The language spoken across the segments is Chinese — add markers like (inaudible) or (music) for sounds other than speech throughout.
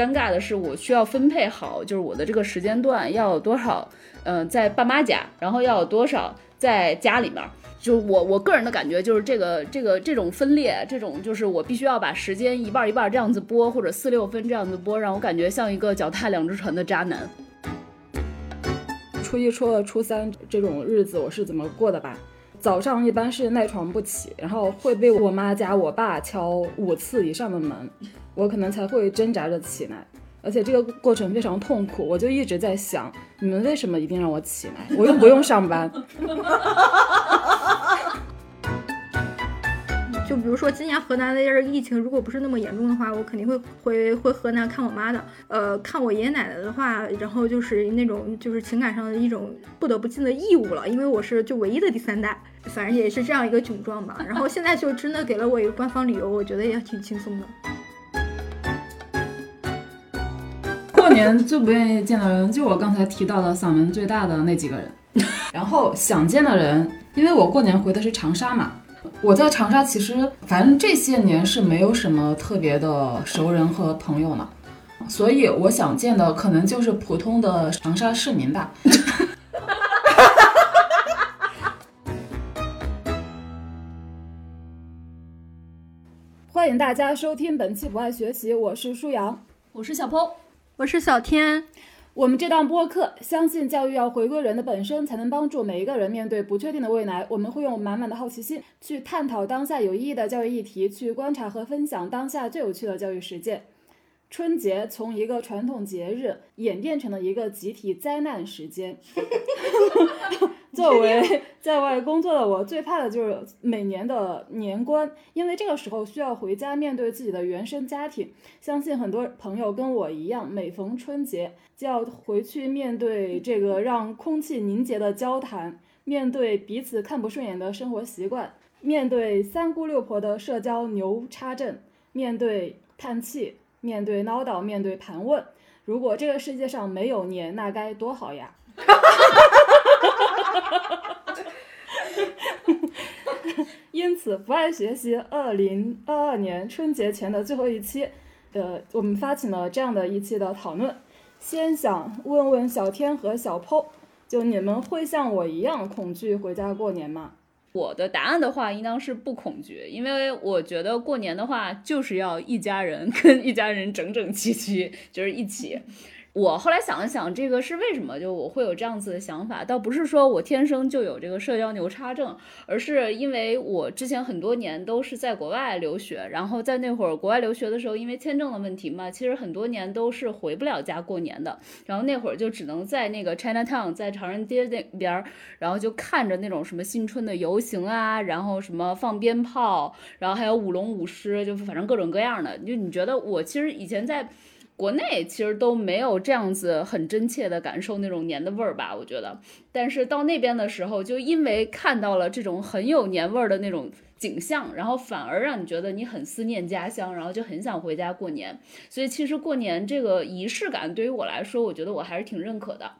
尴尬的是，我需要分配好，就是我的这个时间段要有多少，嗯，在爸妈家，然后要有多少在家里面。就我我个人的感觉，就是这个这个这种分裂，这种就是我必须要把时间一半一半这样子拨，或者四六分这样子拨，让我感觉像一个脚踏两只船的渣男。初一、初二、初三这种日子我是怎么过的吧？早上一般是赖床不起，然后会被我妈加我爸敲五次以上的门，我可能才会挣扎着起来。而且这个过程非常痛苦，我就一直在想，你们为什么一定让我起来？我又不用上班。(laughs) 就比如说今年河南的这疫情，如果不是那么严重的话，我肯定会回回河南看我妈的。呃，看我爷爷奶奶的话，然后就是那种就是情感上的一种不得不尽的义务了，因为我是就唯一的第三代，反正也是这样一个窘状吧。然后现在就真的给了我一个官方理由，我觉得也挺轻松的。年最不愿意见的人，就我刚才提到的嗓门最大的那几个人。然后想见的人，因为我过年回的是长沙嘛。我在长沙，其实反正这些年是没有什么特别的熟人和朋友呢，所以我想见的可能就是普通的长沙市民吧。(laughs) 欢迎大家收听本期不爱学习，我是舒阳，我是小坡，我是小天。我们这档播客相信教育要回归人的本身，才能帮助每一个人面对不确定的未来。我们会用满满的好奇心去探讨当下有意义的教育议题，去观察和分享当下最有趣的教育实践。春节从一个传统节日演变成了一个集体灾难时间。(laughs) 作为在外工作的我，最怕的就是每年的年关，因为这个时候需要回家面对自己的原生家庭。相信很多朋友跟我一样，每逢春节就要回去面对这个让空气凝结的交谈，面对彼此看不顺眼的生活习惯，面对三姑六婆的社交牛叉症，面对叹气。面对唠叨，面对盘问，如果这个世界上没有年，那该多好呀！(laughs) 因此，不爱学习。二零二二年春节前的最后一期，呃，我们发起了这样的一期的讨论。先想问问小天和小 PO，就你们会像我一样恐惧回家过年吗？我的答案的话，应当是不恐惧，因为我觉得过年的话，就是要一家人 (laughs) 跟一家人整整齐齐，就是一起。我后来想了想，这个是为什么？就我会有这样子的想法，倒不是说我天生就有这个社交牛叉症，而是因为我之前很多年都是在国外留学，然后在那会儿国外留学的时候，因为签证的问题嘛，其实很多年都是回不了家过年的。然后那会儿就只能在那个 Chinatown，在长人街那边儿，然后就看着那种什么新春的游行啊，然后什么放鞭炮，然后还有舞龙舞狮，就反正各种各样的。就你觉得我其实以前在。国内其实都没有这样子很真切的感受那种年的味儿吧，我觉得。但是到那边的时候，就因为看到了这种很有年味儿的那种景象，然后反而让你觉得你很思念家乡，然后就很想回家过年。所以其实过年这个仪式感对于我来说，我觉得我还是挺认可的。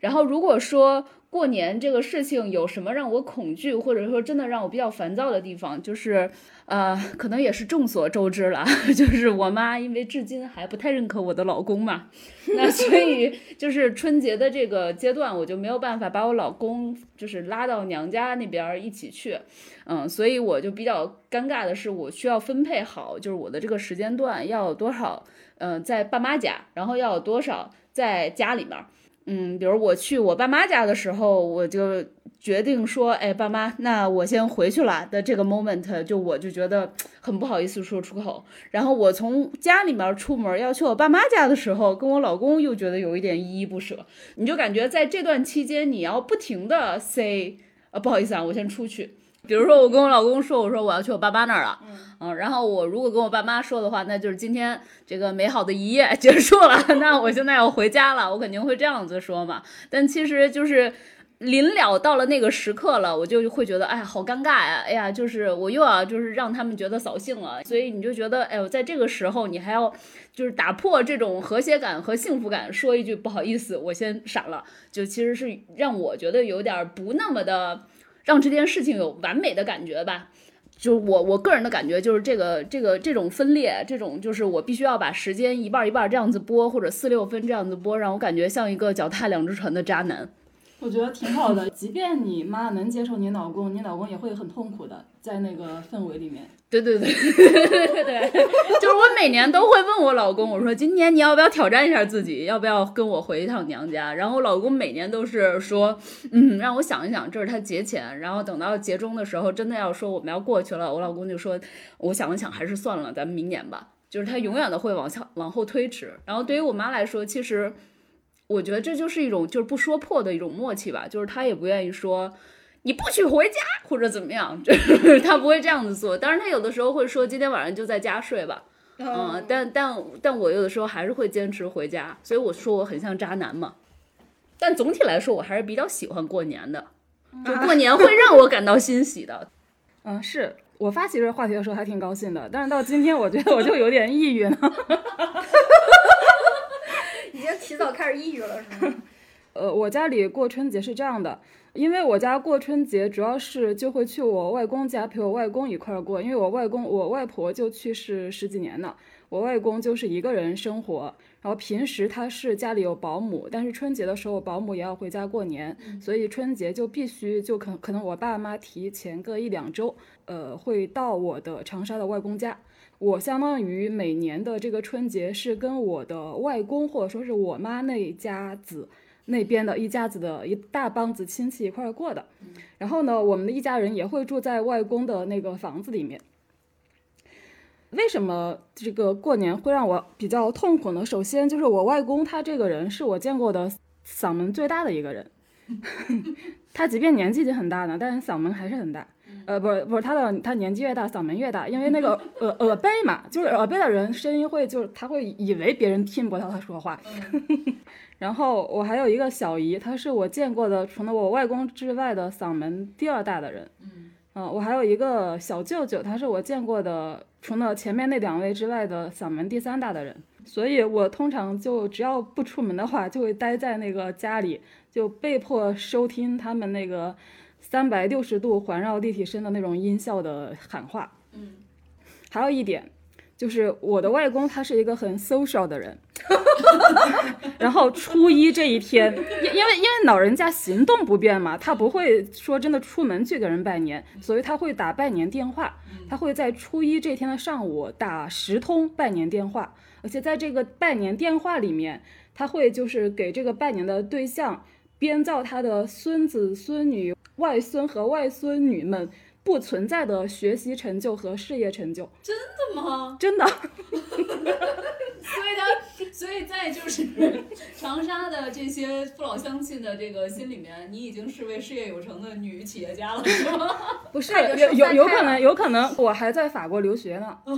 然后如果说，过年这个事情有什么让我恐惧，或者说真的让我比较烦躁的地方，就是，呃，可能也是众所周知了，(laughs) 就是我妈因为至今还不太认可我的老公嘛，那所以 (laughs) 就是春节的这个阶段，我就没有办法把我老公就是拉到娘家那边一起去，嗯，所以我就比较尴尬的是，我需要分配好，就是我的这个时间段要有多少，嗯，在爸妈家，然后要有多少在家里面。嗯，比如我去我爸妈家的时候，我就决定说，哎，爸妈，那我先回去了的这个 moment，就我就觉得 (tsk) 很不好意思说出口。然后我从家里面出门要去我爸妈家的时候，跟我老公又觉得有一点依依不舍。你就感觉在这段期间，你要不停的 say，呃，不好意思啊，我先出去。比如说，我跟我老公说，我说我要去我爸妈那儿了，嗯，然后我如果跟我爸妈说的话，那就是今天这个美好的一夜 (laughs) 结束了，(laughs) 那我现在要回家了，我肯定会这样子说嘛。但其实就是临了到了那个时刻了，我就会觉得，哎，好尴尬呀，哎呀，就是我又要就是让他们觉得扫兴了，所以你就觉得，哎呦，在这个时候你还要就是打破这种和谐感和幸福感，说一句不好意思，我先闪了，就其实是让我觉得有点不那么的。让这件事情有完美的感觉吧，就我我个人的感觉就是这个这个这种分裂，这种就是我必须要把时间一半一半这样子播，或者四六分这样子播，让我感觉像一个脚踏两只船的渣男。我觉得挺好的，即便你妈能接受你老公，你老公也会很痛苦的，在那个氛围里面。对对对对对对，(laughs) 就是我每年都会问我老公，我说今年你要不要挑战一下自己，要不要跟我回一趟娘家？然后我老公每年都是说，嗯，让我想一想，这是他节前，然后等到节中的时候，真的要说我们要过去了，我老公就说，我想了想，还是算了，咱们明年吧。就是他永远的会往下往后推迟。然后对于我妈来说，其实。我觉得这就是一种就是不说破的一种默契吧，就是她也不愿意说你不许回家或者怎么样，就是他不会这样子做。当然，他有的时候会说今天晚上就在家睡吧，嗯，但但但我有的时候还是会坚持回家，所以我说我很像渣男嘛。但总体来说，我还是比较喜欢过年的，就过年会让我感到欣喜的。(laughs) 嗯，是我发起这个话题的时候还挺高兴的，但是到今天我觉得我就有点抑郁了。已经提早开始抑郁了，是吗？(laughs) 呃，我家里过春节是这样的，因为我家过春节主要是就会去我外公家陪我外公一块儿过，因为我外公我外婆就去世十几年了，我外公就是一个人生活，然后平时他是家里有保姆，但是春节的时候保姆也要回家过年，所以春节就必须就可可能我爸妈提前个一两周，呃，会到我的长沙的外公家。我相当于每年的这个春节是跟我的外公或者说是我妈那一家子那边的一家子的一大帮子亲戚一块儿过的。然后呢，我们的一家人也会住在外公的那个房子里面。为什么这个过年会让我比较痛苦呢？首先就是我外公他这个人是我见过的嗓门最大的一个人，(laughs) 他即便年纪已经很大了，但是嗓门还是很大。呃，不是不是，他的他年纪越大，嗓门越大，因为那个 (laughs) 耳耳背嘛，就是耳背的人声音会，就是他会以为别人听不到他说话。(laughs) 然后我还有一个小姨，她是我见过的除了我外公之外的嗓门第二大的人。嗯，我还有一个小舅舅，他是我见过的除了前面那两位之外的嗓门第三大的人。所以我通常就只要不出门的话，就会待在那个家里，就被迫收听他们那个。三百六十度环绕立体声的那种音效的喊话，嗯，还有一点就是我的外公他是一个很 social 的人，(laughs) 然后初一这一天，因因为因为老人家行动不便嘛，他不会说真的出门去给人拜年，所以他会打拜年电话，他会在初一这天的上午打十通拜年电话，而且在这个拜年电话里面，他会就是给这个拜年的对象编造他的孙子孙女。外孙和外孙女们不存在的学习成就和事业成就，真的吗？真的。所以他，所以在就是长沙的这些父老乡亲的这个心里面，你已经是位事业有成的女企业家了，是吗？不是，有有有可能，有可能我还在法国留学呢。(laughs) (laughs)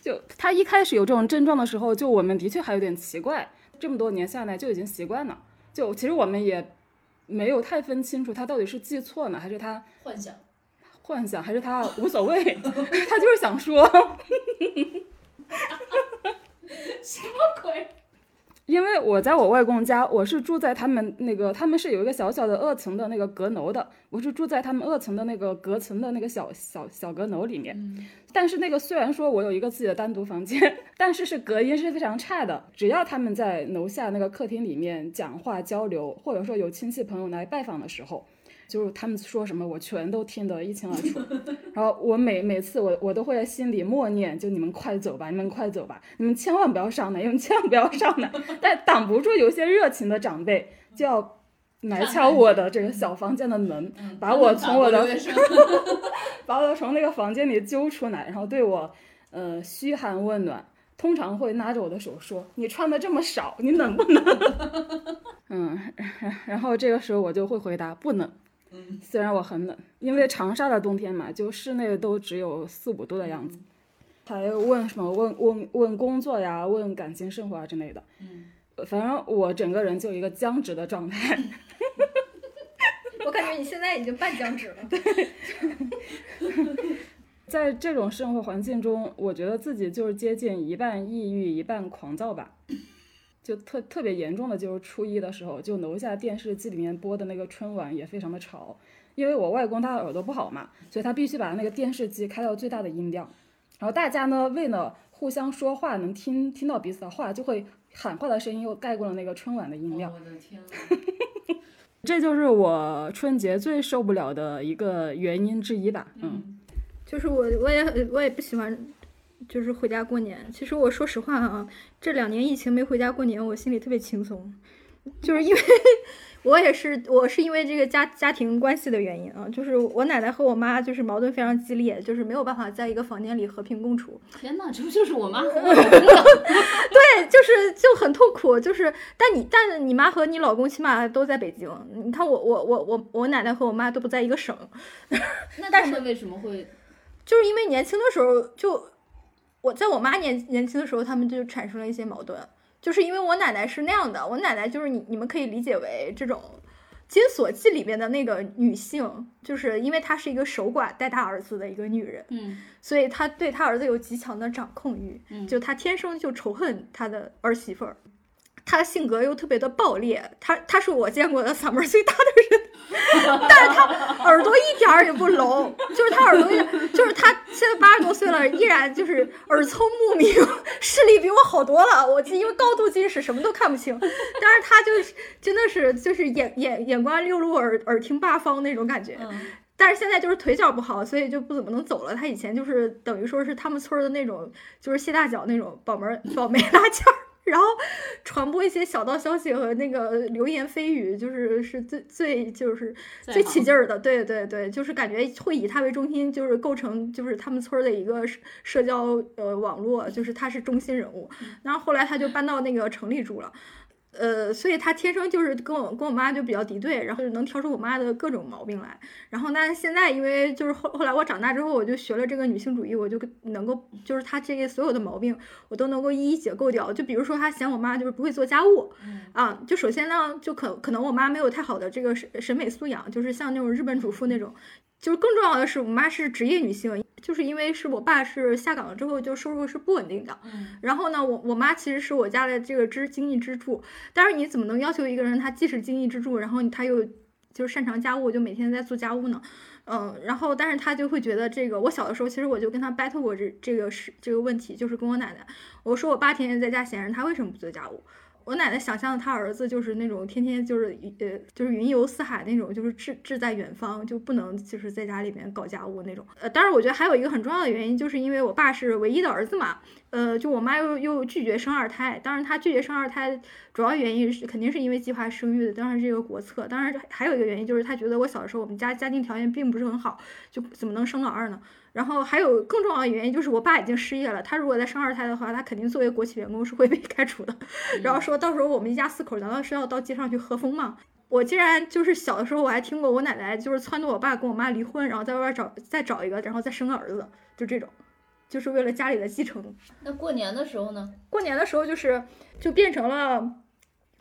就他一开始有这种症状的时候，就我们的确还有点奇怪，这么多年下来就已经习惯了。就其实我们也没有太分清楚他到底是记错呢，还是他幻想，幻想，还是他无所谓，(laughs) 他就是想说，(laughs) 什么鬼？因为我在我外公家，我是住在他们那个，他们是有一个小小的二层的那个阁楼的，我是住在他们二层的那个隔层的那个小小小阁楼里面。但是那个虽然说我有一个自己的单独房间，(laughs) 但是是隔音是非常差的。只要他们在楼下那个客厅里面讲话交流，或者说有亲戚朋友来拜访的时候。就是他们说什么，我全都听得一清二楚。(laughs) 然后我每每次我我都会在心里默念，就你们快走吧，你们快走吧，你们千万不要上来，你们千万不要上来。(laughs) 但挡不住有些热情的长辈就要来敲我的这个小房间的门，把我从我的 (laughs) 把我从那个房间里揪出来，然后对我呃嘘寒问暖，通常会拉着我的手说：“你穿的这么少，你冷不冷？” (laughs) 嗯，然后这个时候我就会回答：“不冷。”虽然我很冷，因为长沙的冬天嘛，就室内都只有四五度的样子。还问什么？问问问工作呀，问感情生活啊之类的。嗯，反正我整个人就一个僵直的状态。(laughs) 我感觉你现在已经半僵直了。(laughs) 对。在这种生活环境中，我觉得自己就是接近一半抑郁一半狂躁吧。就特特别严重的就是初一的时候，就楼下电视机里面播的那个春晚也非常的吵，因为我外公他耳朵不好嘛，所以他必须把那个电视机开到最大的音量，然后大家呢为了互相说话能听听到彼此的话，就会喊话的声音又盖过了那个春晚的音量。我的天 (laughs) 这就是我春节最受不了的一个原因之一吧。嗯，就是我我也我也不喜欢，就是回家过年。其实我说实话啊，这两年疫情没回家过年，我心里特别轻松，就是因为 (laughs) 我也是我是因为这个家家庭关系的原因啊，就是我奶奶和我妈就是矛盾非常激烈，就是没有办法在一个房间里和平共处。天哪，这不就是我妈和我 (laughs) 老公的？(laughs) 对，就是就很痛苦，就是但你但是你妈和你老公起码都在北京，你看我我我我我奶奶和我妈都不在一个省，那他们为什么会？就是因为年轻的时候就我在我妈年年轻的时候，他们就产生了一些矛盾，就是因为我奶奶是那样的，我奶奶就是你你们可以理解为这种。《金锁记》里面的那个女性，就是因为她是一个守寡带大儿子的一个女人，嗯所以她对她儿子有极强的掌控欲，嗯就她天生就仇恨她的儿媳妇儿。她的性格又特别的暴烈，他他是我见过的嗓门最大的人，(laughs) 但是他耳朵一点儿也不聋，就是他耳朵，就是他现在八十多岁了，依然就是耳聪目明，视力比我好多了。我因为高度近视，什么都看不清，但是他就是真的是就是眼眼眼观六路，耳耳听八方那种感觉。嗯但是现在就是腿脚不好，所以就不怎么能走了。他以前就是等于说是他们村的那种，就是谢大脚那种保门儿保媒拉件儿，然后传播一些小道消息和那个流言蜚语，就是是最最就是最起劲儿的。对对对，就是感觉会以他为中心，就是构成就是他们村儿的一个社社交呃网络，就是他是中心人物。然后后来他就搬到那个城里住了。呃，所以他天生就是跟我跟我妈就比较敌对，然后就能挑出我妈的各种毛病来。然后那现在因为就是后后来我长大之后，我就学了这个女性主义，我就能够就是她这些所有的毛病，我都能够一一解构掉。就比如说她嫌我妈就是不会做家务，啊，就首先呢，就可可能我妈没有太好的这个审审美素养，就是像那种日本主妇那种。就是更重要的是，我妈是职业女性，就是因为是我爸是下岗了之后，就收入是不稳定的。嗯然后呢，我我妈其实是我家的这个支经济支柱，但是你怎么能要求一个人他既是经济支柱，然后他又就是擅长家务，就每天在做家务呢？嗯，然后但是他就会觉得这个，我小的时候其实我就跟他 battle 过这这个是这个问题，就是跟我奶奶，我说我爸天天在家闲着，他为什么不做家务？我奶奶想象的他儿子就是那种天天就是呃就是云游四海那种，就是志志在远方，就不能就是在家里面搞家务那种。呃，当然我觉得还有一个很重要的原因，就是因为我爸是唯一的儿子嘛，呃，就我妈又又拒绝生二胎，当然她拒绝生二胎主要原因是肯定是因为计划生育的，当然是这个国策，当然还有一个原因就是她觉得我小的时候我们家家庭条件并不是很好，就怎么能生老二呢？然后还有更重要的原因就是我爸已经失业了，他如果再生二胎的话，他肯定作为国企员工是会被开除的。然后说到时候我们一家四口难道是要到街上去喝风吗？我竟然就是小的时候我还听过我奶奶就是撺掇我爸跟我妈离婚，然后在外边找再找一个，然后再生个儿子，就这种，就是为了家里的继承。那过年的时候呢？过年的时候就是就变成了，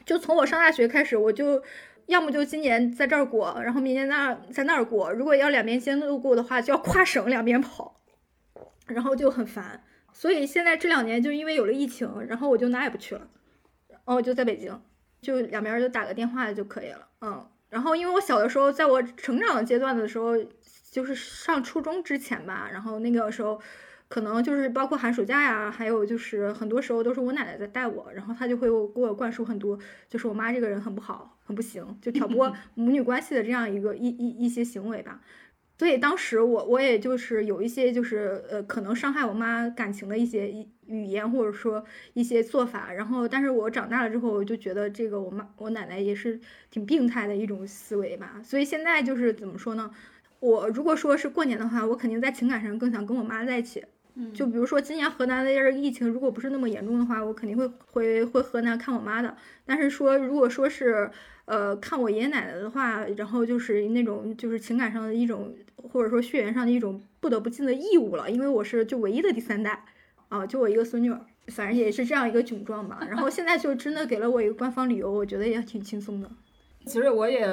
就从我上大学开始，我就要么就今年在这儿过，然后明年那儿在那儿过。如果要两边兼顾过的话，就要跨省两边跑，然后就很烦。所以现在这两年就因为有了疫情，然后我就哪也不去了，哦就在北京，就两边就打个电话就可以了。嗯，然后因为我小的时候，在我成长阶段的时候，就是上初中之前吧，然后那个时候。可能就是包括寒暑假呀，还有就是很多时候都是我奶奶在带我，然后她就会给我灌输很多，就是我妈这个人很不好，很不行，就挑拨 (laughs) 母女关系的这样一个一一一些行为吧。所以当时我我也就是有一些就是呃可能伤害我妈感情的一些一语言或者说一些做法，然后但是我长大了之后我就觉得这个我妈我奶奶也是挺病态的一种思维吧。所以现在就是怎么说呢？我如果说是过年的话，我肯定在情感上更想跟我妈在一起。就比如说今年河南的这个疫情，如果不是那么严重的话，我肯定会回回河南看我妈的。但是说如果说是呃看我爷爷奶奶的话，然后就是那种就是情感上的一种，或者说血缘上的一种不得不尽的义务了，因为我是就唯一的第三代啊，就我一个孙女儿，反正也是这样一个窘状吧。然后现在就真的给了我一个官方理由，我觉得也挺轻松的。其实我也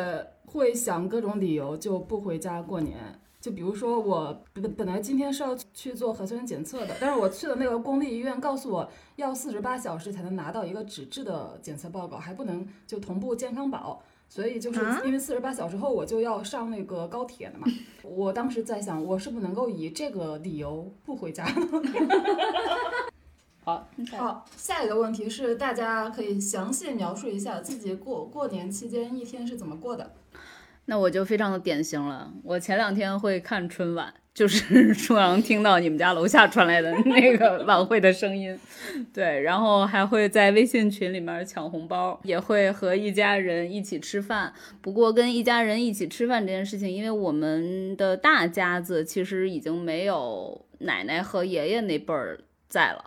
会想各种理由就不回家过年，就比如说我本本来今天是要去做核酸检测的，但是我去的那个公立医院告诉我要四十八小时才能拿到一个纸质的检测报告，还不能就同步健康宝，所以就是啊因为四十八小时后我就要上那个高铁了嘛。我当时在想，我是不是能够以这个理由不回家？(laughs) 好，好，下一个问题是，大家可以详细描述一下自己过过年期间一天是怎么过的。那我就非常的典型了。我前两天会看春晚，就是 (laughs) 经常听到你们家楼下传来的那个晚会的声音，对，然后还会在微信群里面抢红包，也会和一家人一起吃饭。不过跟一家人一起吃饭这件事情，因为我们的大家子其实已经没有奶奶和爷爷那辈儿在了，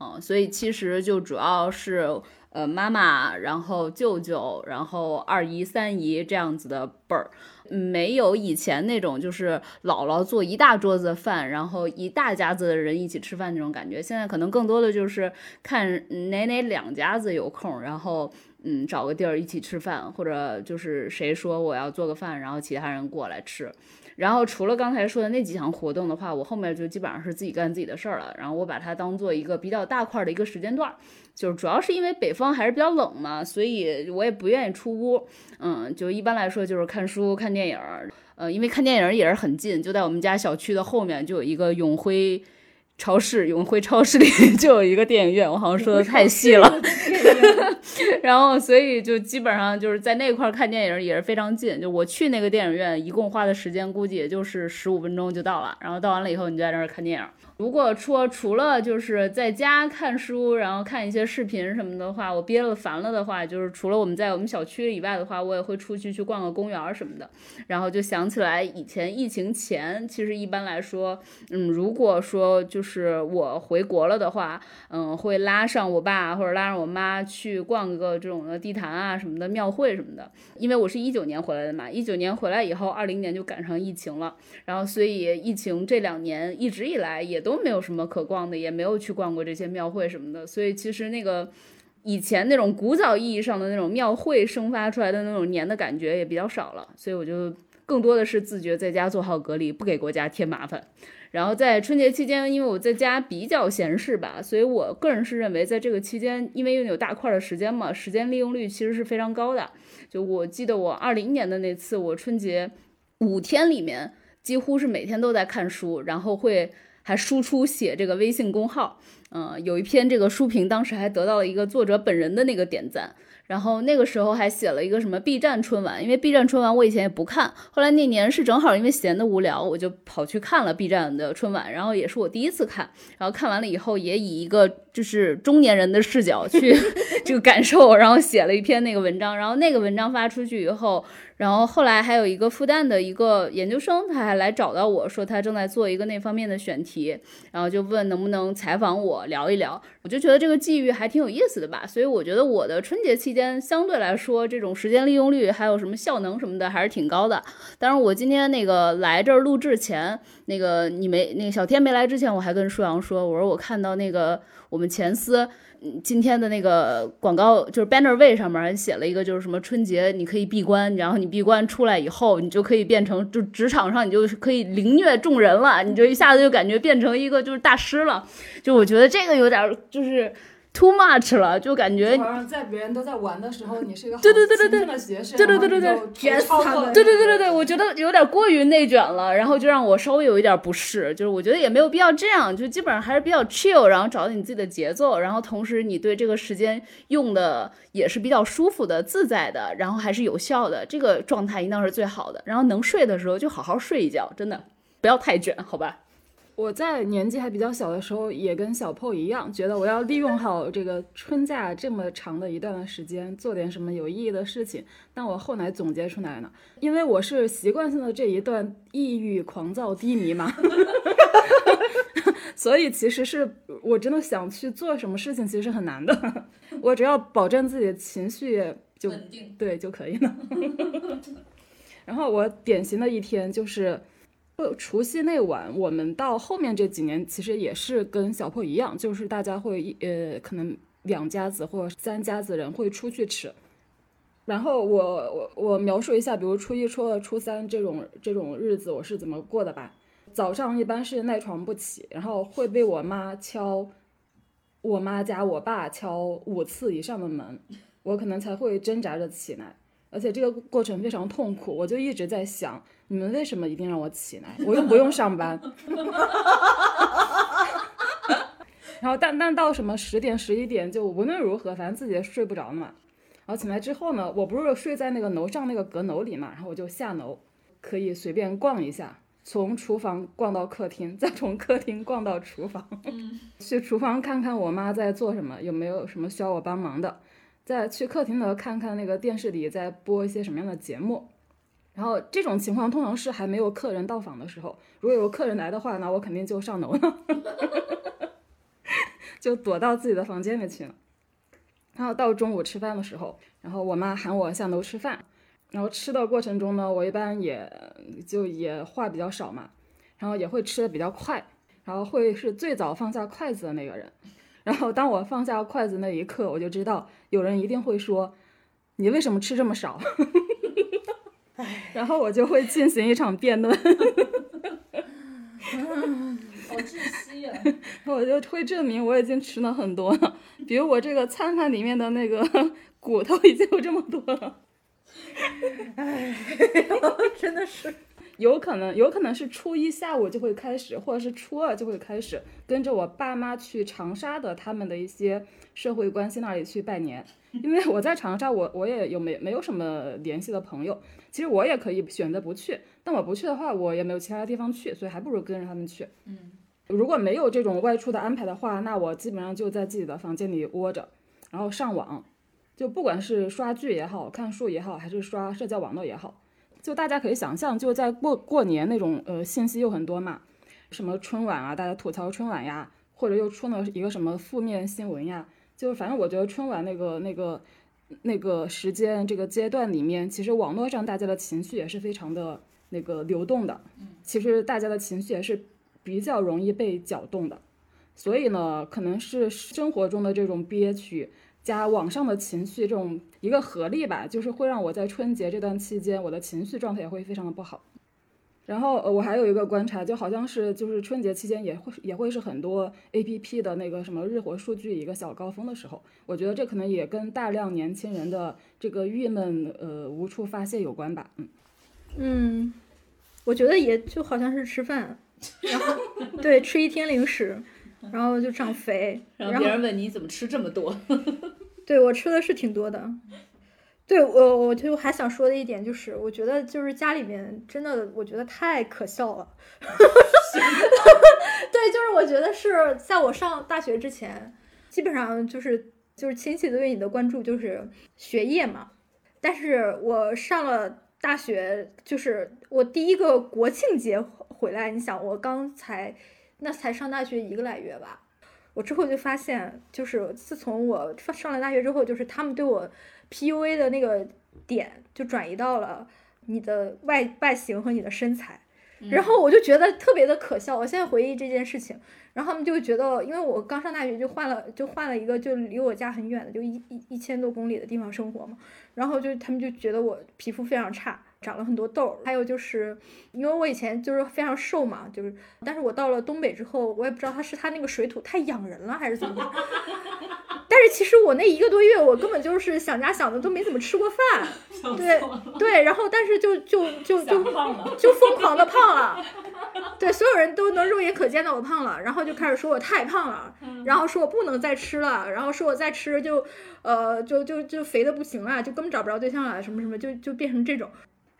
嗯，所以其实就主要是。呃，妈妈，然后舅舅，然后二姨、三姨这样子的辈儿，没有以前那种就是姥姥做一大桌子饭，然后一大家子的人一起吃饭那种感觉。现在可能更多的就是看哪哪两家子有空，然后嗯找个地儿一起吃饭，或者就是谁说我要做个饭，然后其他人过来吃。然后除了刚才说的那几项活动的话，我后面就基本上是自己干自己的事儿了。然后我把它当做一个比较大块的一个时间段，就是主要是因为北方还是比较冷嘛，所以我也不愿意出屋。嗯，就一般来说就是看书、看电影儿。呃，因为看电影也是很近，就在我们家小区的后面就有一个永辉超市，永辉超市里 (laughs) 就有一个电影院。我好像说的太细了。(laughs) 然后，所以就基本上就是在那块儿看电影也是非常近。就我去那个电影院，一共花的时间估计也就是十五分钟就到了。然后到完了以后，你就在那儿看电影。如果说除了就是在家看书，然后看一些视频什么的话，我憋了烦了的话，就是除了我们在我们小区以外的话，我也会出去去逛个公园什么的。然后就想起来以前疫情前，其实一般来说，嗯，如果说就是我回国了的话，嗯，会拉上我爸或者拉上我妈去逛个这种的地坛啊什么的庙会什么的。因为我是一九年回来的嘛，一九年回来以后，二零年就赶上疫情了，然后所以疫情这两年一直以来也都都没有什么可逛的，也没有去逛过这些庙会什么的，所以其实那个。以前那种古早意义上的那种庙会生发出来的那种年的感觉也比较少了，所以我就更多的是自觉在家做好隔离，不给国家添麻烦。然后在春节期间，因为我在家比较闲适吧，所以我个人是认为在这个期间，因为有大块的时间嘛，时间利用率其实是非常高的。就我记得我二零年的那次，我春节五天里面几乎是每天都在看书，然后会还输出写这个微信公号。嗯，有一篇这个书评，当时还得到了一个作者本人的那个点赞。然后那个时候还写了一个什么 B 站春晚，因为 B 站春晚我以前也不看，后来那年是正好因为闲的无聊，我就跑去看了 B 站的春晚，然后也是我第一次看，然后看完了以后也以一个就是中年人的视角去 (laughs) 这个感受，然后写了一篇那个文章，然后那个文章发出去以后。然后后来还有一个复旦的一个研究生，他还来找到我说他正在做一个那方面的选题，然后就问能不能采访我聊一聊。我就觉得这个际遇还挺有意思的吧，所以我觉得我的春节期间相对来说这种时间利用率还有什么效能什么的还是挺高的。当然我今天那个来这儿录制前，那个你没那个小天没来之前，我还跟舒阳说，我说我看到那个我们前司。今天的那个广告就是 banner 位上面写了一个，就是什么春节你可以闭关，然后你闭关出来以后，你就可以变成就职场上你就可以凌虐众人了，你就一下子就感觉变成一个就是大师了。就我觉得这个有点就是。Too much 了，就感觉好像在别人都在玩的时候，你是一个对对对对对对的学生，对对对对对卷死他们，对对对对对，我觉得有点过于内卷了，然后就让我稍微有一点不适，就是我觉得也没有必要这样，就基本上还是比较 chill，然后找到你自己的节奏，然后同时你对这个时间用的也是比较舒服的、自在的，然后还是有效的，这个状态应当是最好的。然后能睡的时候就好好睡一觉，真的不要太卷，好吧？我在年纪还比较小的时候，也跟小 PO 一样，觉得我要利用好这个春假这么长的一段的时间，做点什么有意义的事情。但我后来总结出来呢，因为我是习惯性的这一段抑郁、狂躁、低迷嘛，所以其实是我真的想去做什么事情，其实是很难的。(laughs) 我只要保证自己的情绪就稳定，对就可以了。(laughs) 然后我典型的一天就是。除夕那晚，我们到后面这几年，其实也是跟小破一样，就是大家会呃，可能两家子或者三家子人会出去吃。然后我我我描述一下，比如初一、初二、初三这种这种日子我是怎么过的吧。早上一般是赖床不起，然后会被我妈敲，我妈加我爸敲五次以上的门，我可能才会挣扎着起来。而且这个过程非常痛苦，我就一直在想，你们为什么一定让我起来？我又不用上班。(laughs) 然后，但但到什么十点、十一点，就无论如何，反正自己也睡不着嘛。然后起来之后呢，我不是睡在那个楼上那个阁楼里嘛，然后我就下楼，可以随便逛一下，从厨房逛到客厅，再从客厅逛到厨房，(laughs) 去厨房看看我妈在做什么，有没有什么需要我帮忙的。再去客厅呢，看看那个电视里在播一些什么样的节目，然后这种情况通常是还没有客人到访的时候。如果有客人来的话，那我肯定就上楼了，(laughs) 就躲到自己的房间里去了。然后到中午吃饭的时候，然后我妈喊我下楼吃饭，然后吃的过程中呢，我一般也就也话比较少嘛，然后也会吃的比较快，然后会是最早放下筷子的那个人。然后当我放下筷子那一刻，我就知道有人一定会说：“你为什么吃这么少？” (laughs) 然后我就会进行一场辩论。(laughs) 好窒息呀！我就会证明我已经吃了很多了，比如我这个餐盘里面的那个 (laughs) 骨头已经有这么多了。哎，真的是。有可能，有可能是初一下午就会开始，或者是初二就会开始，跟着我爸妈去长沙的他们的一些社会关系那里去拜年。(laughs) 因为我在长沙，我我也有没没有什么联系的朋友，其实我也可以选择不去，但我不去的话，我也没有其他地方去，所以还不如跟着他们去。嗯，如果没有这种外出的安排的话，那我基本上就在自己的房间里窝着，然后上网，就不管是刷剧也好看书也好，还是刷社交网络也好。就大家可以想象，就在过过年那种呃信息又很多嘛，什么春晚啊，大家吐槽春晚呀，或者又出了一个什么负面新闻呀，就是反正我觉得春晚那个那个那个时间这个阶段里面，其实网络上大家的情绪也是非常的那个流动的，其实大家的情绪也是比较容易被搅动的，所以呢，可能是生活中的这种憋屈。加网上的情绪这种一个合力吧，就是会让我在春节这段期间，我的情绪状态也会非常的不好。然后呃，我还有一个观察，就好像是就是春节期间也会也会是很多 A P P 的那个什么日活数据一个小高峰的时候。我觉得这可能也跟大量年轻人的这个郁闷呃无处发泄有关吧。嗯嗯，我觉得也就好像是吃饭，然后对吃一天零食。然后就长肥，(laughs) 然后别人问你怎么吃这么多，(laughs) 对我吃的是挺多的。对我，我就还想说的一点就是，我觉得就是家里面真的，我觉得太可笑了。(laughs) 对，就是我觉得是在我上大学之前，基本上就是就是亲戚对你的关注就是学业嘛。但是我上了大学，就是我第一个国庆节回来，你想我刚才。那才上大学一个来月吧，我之后就发现，就是自从我上了大学之后，就是他们对我 PUA 的那个点就转移到了你的外外形和你的身材，然后我就觉得特别的可笑。我现在回忆这件事情，然后他们就觉得，因为我刚上大学就换了，就换了一个就离我家很远的，就一一一千多公里的地方生活嘛，然后就他们就觉得我皮肤非常差。长了很多痘，还有就是，因为我以前就是非常瘦嘛，就是，但是我到了东北之后，我也不知道他是他那个水土太养人了还是怎么样，(laughs) 但是其实我那一个多月，我根本就是想家想的都没怎么吃过饭，对对，然后但是就就就就就疯狂的胖了，对，所有人都能肉眼可见的我胖了，然后就开始说我太胖了，然后说我不能再吃了，然后说我再吃就，呃，就就就肥的不行了，就根本找不着对象了，什么什么，就就变成这种。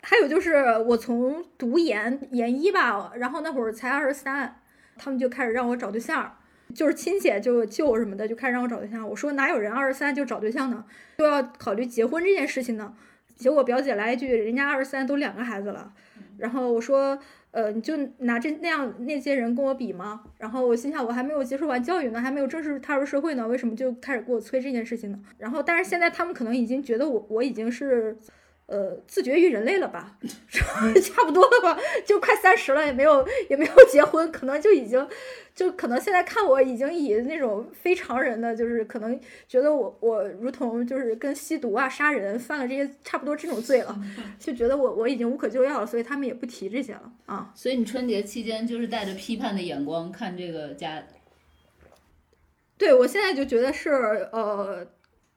还有就是我从读研研一吧，然后那会儿才二十三，他们就开始让我找对象，就是亲戚就舅什么的就开始让我找对象。我说哪有人二十三就找对象呢？就要考虑结婚这件事情呢？结果表姐来一句，人家二十三都两个孩子了。然后我说，呃，你就拿这那样那些人跟我比吗？然后我心想，我还没有接受完教育呢，还没有正式踏入社会呢，为什么就开始给我催这件事情呢？然后但是现在他们可能已经觉得我我已经是。呃，自绝于人类了吧，(laughs) 差不多了吧，就快三十了，也没有也没有结婚，可能就已经，就可能现在看我已经以那种非常人的，就是可能觉得我我如同就是跟吸毒啊、杀人犯了这些差不多这种罪了，(laughs) 就觉得我我已经无可救药了，所以他们也不提这些了啊。所以你春节期间就是带着批判的眼光看这个家，对我现在就觉得是呃。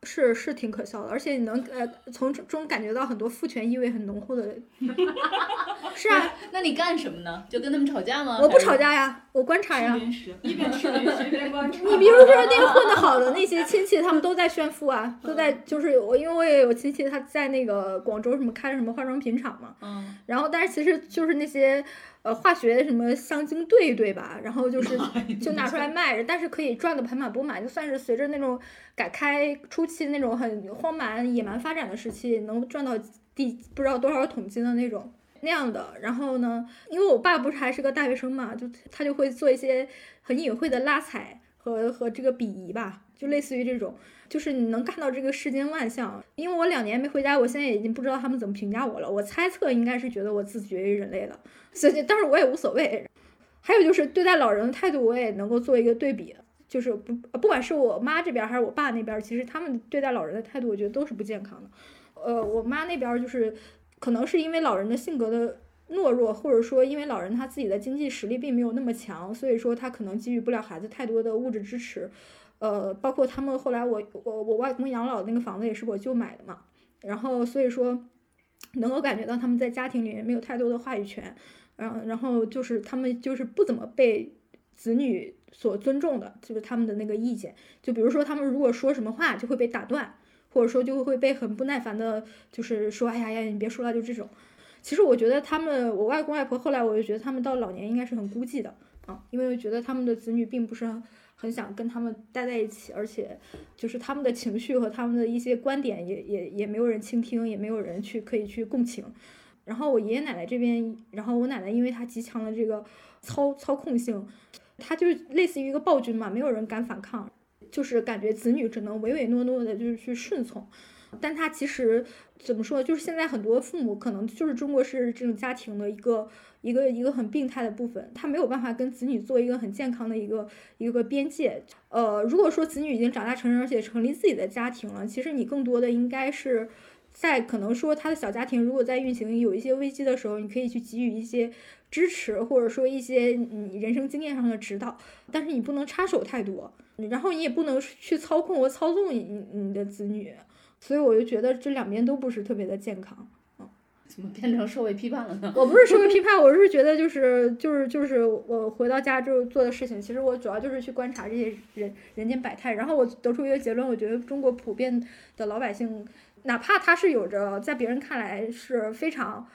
是是挺可笑的，而且你能呃从中感觉到很多父权意味很浓厚的。(laughs) 是啊，那你干什么呢？就跟他们吵架吗？我不吵架呀，我观察呀。一边吃零食一边观察。(laughs) 你比如说那混的好的那些亲戚，他们都在炫富啊，都在就是我，因为我也有亲戚他在那个广州什么开了什么化妆品厂嘛。嗯。然后，但是其实就是那些。呃，化学什么香精兑一兑吧，然后就是就拿出来卖，但是可以赚的盆满钵满，就算是随着那种改开初期那种很荒蛮野蛮发展的时期，能赚到第不知道多少桶金的那种那样的。然后呢，因为我爸不是还是个大学生嘛，就他就会做一些很隐晦的拉踩和和这个鄙夷吧，就类似于这种。就是你能看到这个世间万象，因为我两年没回家，我现在已经不知道他们怎么评价我了。我猜测应该是觉得我自绝于人类了，所以但是我也无所谓。还有就是对待老人的态度，我也能够做一个对比，就是不不管是我妈这边还是我爸那边，其实他们对待老人的态度，我觉得都是不健康的。呃，我妈那边就是可能是因为老人的性格的懦弱，或者说因为老人他自己的经济实力并没有那么强，所以说他可能给予不了孩子太多的物质支持。呃，包括他们后来，我我我外公养老那个房子也是我舅买的嘛，然后所以说能够感觉到他们在家庭里面没有太多的话语权，然然后就是他们就是不怎么被子女所尊重的，就是他们的那个意见，就比如说他们如果说什么话就会被打断，或者说就会被很不耐烦的，就是说哎呀呀你别说了就这种。其实我觉得他们我外公外婆后来我就觉得他们到老年应该是很孤寂的啊，因为觉得他们的子女并不是。很想跟他们待在一起，而且就是他们的情绪和他们的一些观点也也也没有人倾听，也没有人去可以去共情。然后我爷爷奶奶这边，然后我奶奶因为她极强的这个操操控性，她就是类似于一个暴君嘛，没有人敢反抗，就是感觉子女只能唯唯诺诺的，就是去顺从。但他其实怎么说，就是现在很多父母可能就是中国式这种家庭的一个一个一个很病态的部分，他没有办法跟子女做一个很健康的一个一个边界。呃，如果说子女已经长大成人，而且成立自己的家庭了，其实你更多的应该是在可能说他的小家庭如果在运行有一些危机的时候，你可以去给予一些支持，或者说一些你人生经验上的指导，但是你不能插手太多，然后你也不能去操控和操纵你你的子女。所以我就觉得这两边都不是特别的健康，嗯，怎么变成社会批判了呢？我不是社会批 (laughs) 判，我是觉得就是就是就是我回到家之后做的事情，其实我主要就是去观察这些人人间百态，然后我得出一个结论，我觉得中国普遍的老百姓，哪怕他是有着在别人看来是非常。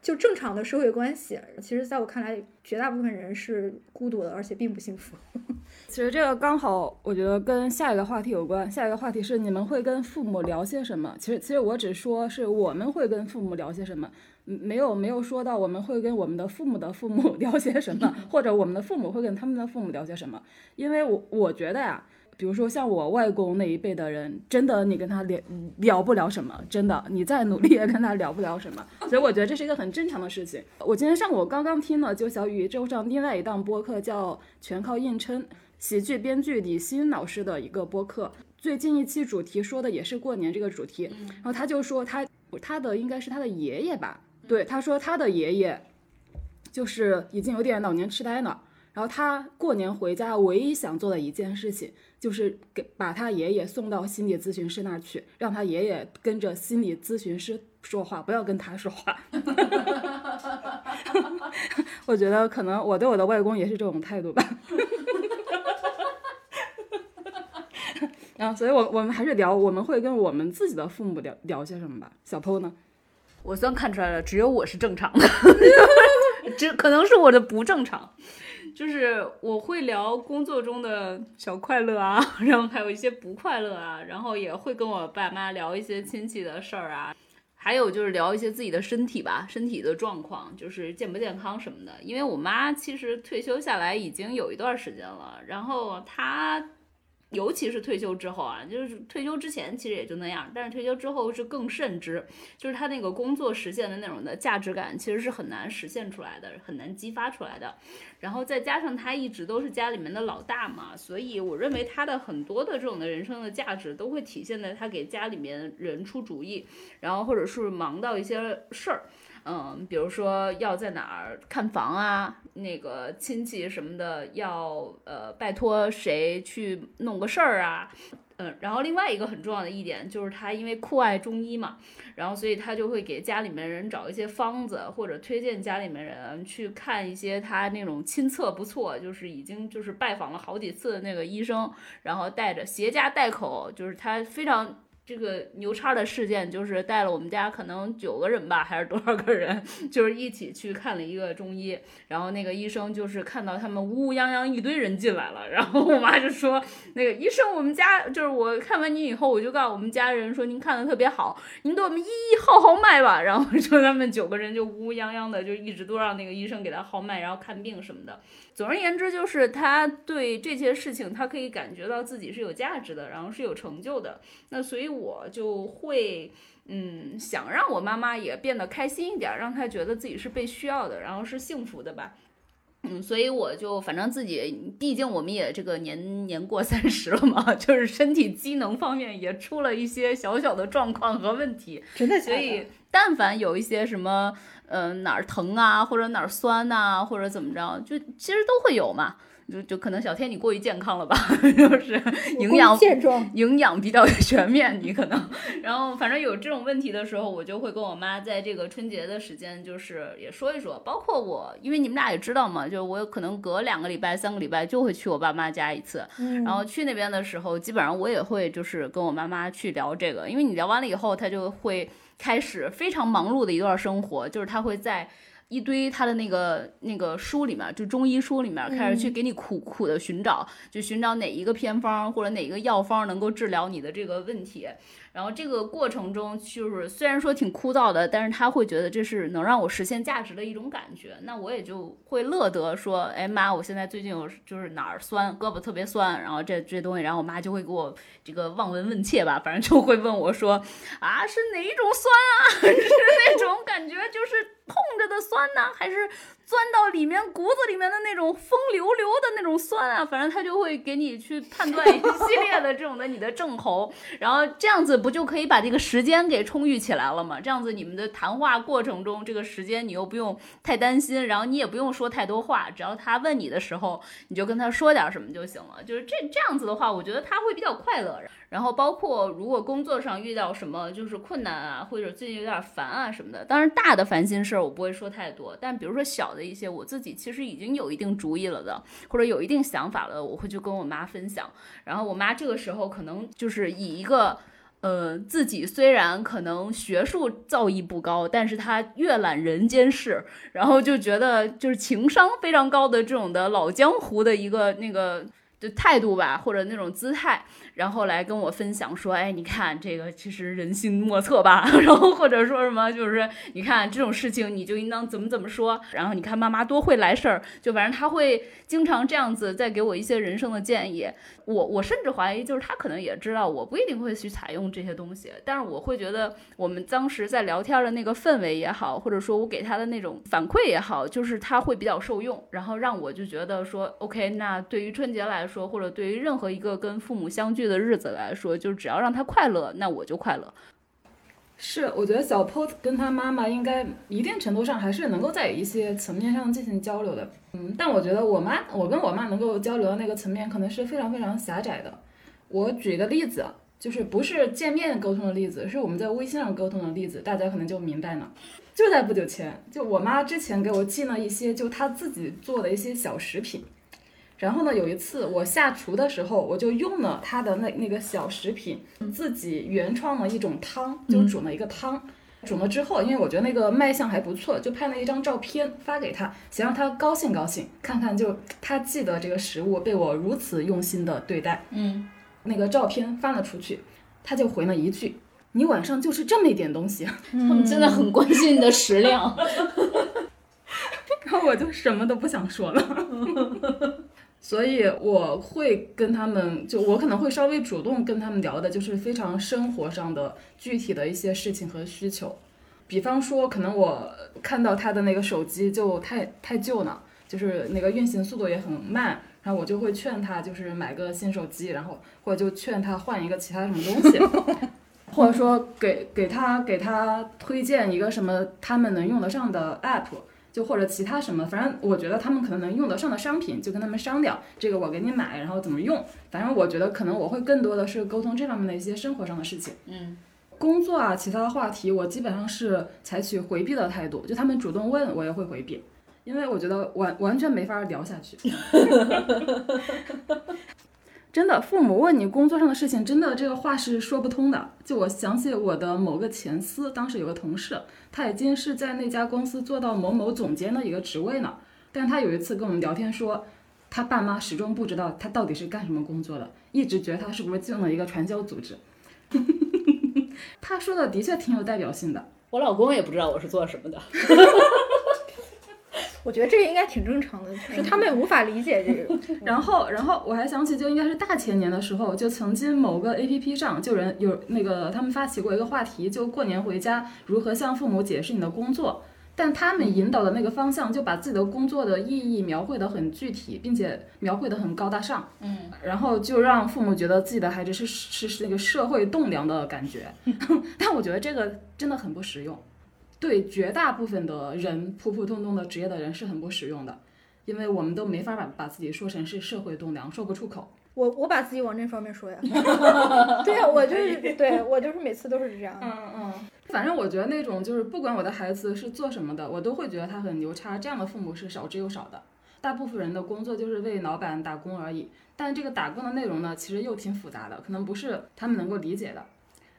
就正常的社会关系，其实在我看来，绝大部分人是孤独的，而且并不幸福。(laughs) 其实这个刚好，我觉得跟下一个话题有关。下一个话题是你们会跟父母聊些什么？其实，其实我只说是我们会跟父母聊些什么，没有没有说到我们会跟我们的父母的父母 (laughs) 聊些什么，或者我们的父母会跟他们的父母聊些什么。因为我我觉得呀。比如说像我外公那一辈的人，真的你跟他聊聊不了什么，真的你再努力也跟他聊不了什么，所以我觉得这是一个很正常的事情。我今天上午刚刚听了就小宇宙上另外一档播客，叫《全靠硬撑》，喜剧编剧李欣老师的一个播客。最近一期主题说的也是过年这个主题，然后他就说他他的应该是他的爷爷吧，对，他说他的爷爷就是已经有点老年痴呆了。然后他过年回家，唯一想做的一件事情就是给把他爷爷送到心理咨询师那儿去，让他爷爷跟着心理咨询师说话，不要跟他说话。(laughs) 我觉得可能我对我的外公也是这种态度吧。啊，所以，我我们还是聊，我们会跟我们自己的父母聊聊些什么吧。小 PO 呢？我算看出来了，只有我是正常的，(laughs) 这可能是我的不正常。就是我会聊工作中的小快乐啊，(laughs) 然后还有一些不快乐啊，然后也会跟我爸妈聊一些亲戚的事儿啊，还有就是聊一些自己的身体吧，身体的状况，就是健不健康什么的。因为我妈其实退休下来已经有一段时间了，然后她尤其是退休之后啊，就是退休之前其实也就那样，但是退休之后是更甚之，就是他那个工作实现的那种的价值感，其实是很难实现出来的，很难激发出来的。然后再加上他一直都是家里面的老大嘛，所以我认为他的很多的这种的人生的价值都会体现在他给家里面人出主意，然后或者是忙到一些事儿。嗯，比如说要在哪儿看房啊，那个亲戚什么的要呃拜托谁去弄个事儿啊，嗯，然后另外一个很重要的一点就是他因为酷爱中医嘛，然后所以他就会给家里面人找一些方子，或者推荐家里面人去看一些他那种亲测不错，就是已经就是拜访了好几次的那个医生，然后带着携家带口，就是他非常。这个牛叉的事件就是带了我们家可能九个人吧，还是多少个人，(laughs) 就是一起去看了一个中医。然后那个医生就是看到他们乌乌泱泱一堆人进来了，然后我妈就说：“那个医生，我们家就是我看完您以后，我就告诉我们家人说您看的特别好，您给我们一一号号脉吧。(laughs) ”然后说他们九个人就乌乌泱泱的，就一直都让那个医生给他号脉，然后看病什么的。总而言之，就是他对这些事情，他可以感觉到自己是有价值的，然后是有成就的。那所以我就会，嗯，想让我妈妈也变得开心一点，让她觉得自己是被需要的，然后是幸福的吧。嗯，所以我就反正自己，毕竟我们也这个年年过三十了嘛，(laughs) 就是身体机能方面也出了一些小小的状况和问题。真的，所以但凡有一些什么。嗯，哪儿疼啊，或者哪儿酸呐，或者怎么着，就其实都会有嘛。就就可能小天你过于健康了吧，(laughs) 就是营养营养比较全面，你可能。然后反正有这种问题的时候，我就会跟我妈在这个春节的时间，就是也说一说。包括我，因为你们俩也知道嘛，就是我有可能隔两个礼拜、三个礼拜就会去我爸妈家一次。嗯。然后去那边的时候，基本上我也会就是跟我妈妈去聊这个，因为你聊完了以后，她就会。开始非常忙碌的一段生活，就是她会在一堆他的那个那个书里面，就中医书里面，开始去给你苦苦的寻找，就寻找哪一个偏方或者哪一个药方能够治疗你的这个问题。然后这个过程中，就是虽然说挺枯燥的，但是他会觉得这是能让我实现价值的一种感觉，那我也就会乐得说，哎妈，我现在最近有就是哪儿酸，胳膊特别酸，然后这这东西，然后我妈就会给我这个望闻问切吧，反正就会问我说，啊是哪一种酸啊？是那种感觉就是痛着的酸呢，还是？钻到里面骨子里面的那种风流流的那种酸啊，反正他就会给你去判断一系列的这种的你的症候，(laughs) 然后这样子不就可以把这个时间给充裕起来了吗？这样子你们的谈话过程中，这个时间你又不用太担心，然后你也不用说太多话，只要他问你的时候，你就跟他说点什么就行了。就是这这样子的话，我觉得他会比较快乐。然后包括如果工作上遇到什么就是困难啊，或者最近有点烦啊什么的，当然大的烦心事我不会说太多，但比如说小的一些，我自己其实已经有一定主意了的，或者有一定想法了，我会去跟我妈分享。然后我妈这个时候可能就是以一个，呃，自己虽然可能学术造诣不高，但是她阅览人间事，然后就觉得就是情商非常高的这种的老江湖的一个那个的态度吧，或者那种姿态。然后来跟我分享说，哎，你看这个其实人心莫测吧。(laughs) 然后或者说什么，就是你看这种事情你就应当怎么怎么说。然后你看妈妈多会来事儿，就反正他会经常这样子再给我一些人生的建议。我我甚至怀疑，就是他可能也知道我不一定会去采用这些东西，但是我会觉得我们当时在聊天的那个氛围也好，或者说我给他的那种反馈也好，就是他会比较受用，然后让我就觉得说，OK，那对于春节来说，或者对于任何一个跟父母相聚。的日子来说，就只要让他快乐，那我就快乐。是，我觉得小 POS 跟他妈妈应该一定程度上还是能够在一些层面上进行交流的。嗯，但我觉得我妈，我跟我妈能够交流的那个层面可能是非常非常狭窄的。我举一个例子，就是不是见面沟通的例子，是我们在微信上沟通的例子，大家可能就明白了。就在不久前，就我妈之前给我寄了一些就她自己做的一些小食品。然后呢，有一次我下厨的时候，我就用了他的那那个小食品，自己原创了一种汤，就煮了一个汤。煮了之后，因为我觉得那个卖相还不错，就拍了一张照片发给他，想让他高兴高兴，看看就他记得这个食物被我如此用心的对待。嗯，那个照片发了出去，他就回了一句：“你晚上就吃这么一点东西。”他们真的很关心你的食量。(laughs) 然后我就什么都不想说了。(laughs) 所以我会跟他们，就我可能会稍微主动跟他们聊的，就是非常生活上的具体的一些事情和需求。比方说，可能我看到他的那个手机就太太旧了，就是那个运行速度也很慢，然后我就会劝他就是买个新手机，然后或者就劝他换一个其他什么东西，(laughs) 或者说给给他给他推荐一个什么他们能用得上的 app。就或者其他什么，反正我觉得他们可能能用得上的商品，就跟他们商量，这个我给你买，然后怎么用。反正我觉得可能我会更多的是沟通这方面的一些生活上的事情。嗯，工作啊，其他的话题我基本上是采取回避的态度，就他们主动问我也会回避，因为我觉得完完全没法聊下去。(laughs) 真的，父母问你工作上的事情，真的这个话是说不通的。就我想起我的某个前司，当时有个同事，他已经是在那家公司做到某某总监的一个职位呢。但他有一次跟我们聊天说，他爸妈始终不知道他到底是干什么工作的，一直觉得他是不是进了一个传销组织。(laughs) 他说的的确挺有代表性的。我老公也不知道我是做什么的。(laughs) 我觉得这个应该挺正常的，就是他们也无法理解这个。(laughs) 然后，然后我还想起，就应该是大前年的时候，就曾经某个 A P P 上，就人有那个他们发起过一个话题，就过年回家如何向父母解释你的工作。但他们引导的那个方向，就把自己的工作的意义描绘得很具体，并且描绘得很高大上。嗯，然后就让父母觉得自己的孩子是是是那个社会栋梁的感觉。(laughs) 但我觉得这个真的很不实用。对绝大部分的人，普普通通的职业的人是很不实用的，因为我们都没法把把自己说成是社会栋梁，说不出口。我我把自己往这方面说呀，(laughs) 对呀，我就是 (laughs) 对我就是每次都是这样。嗯嗯，反正我觉得那种就是不管我的孩子是做什么的，我都会觉得他很牛叉。这样的父母是少之又少的。大部分人的工作就是为老板打工而已，但这个打工的内容呢，其实又挺复杂的，可能不是他们能够理解的。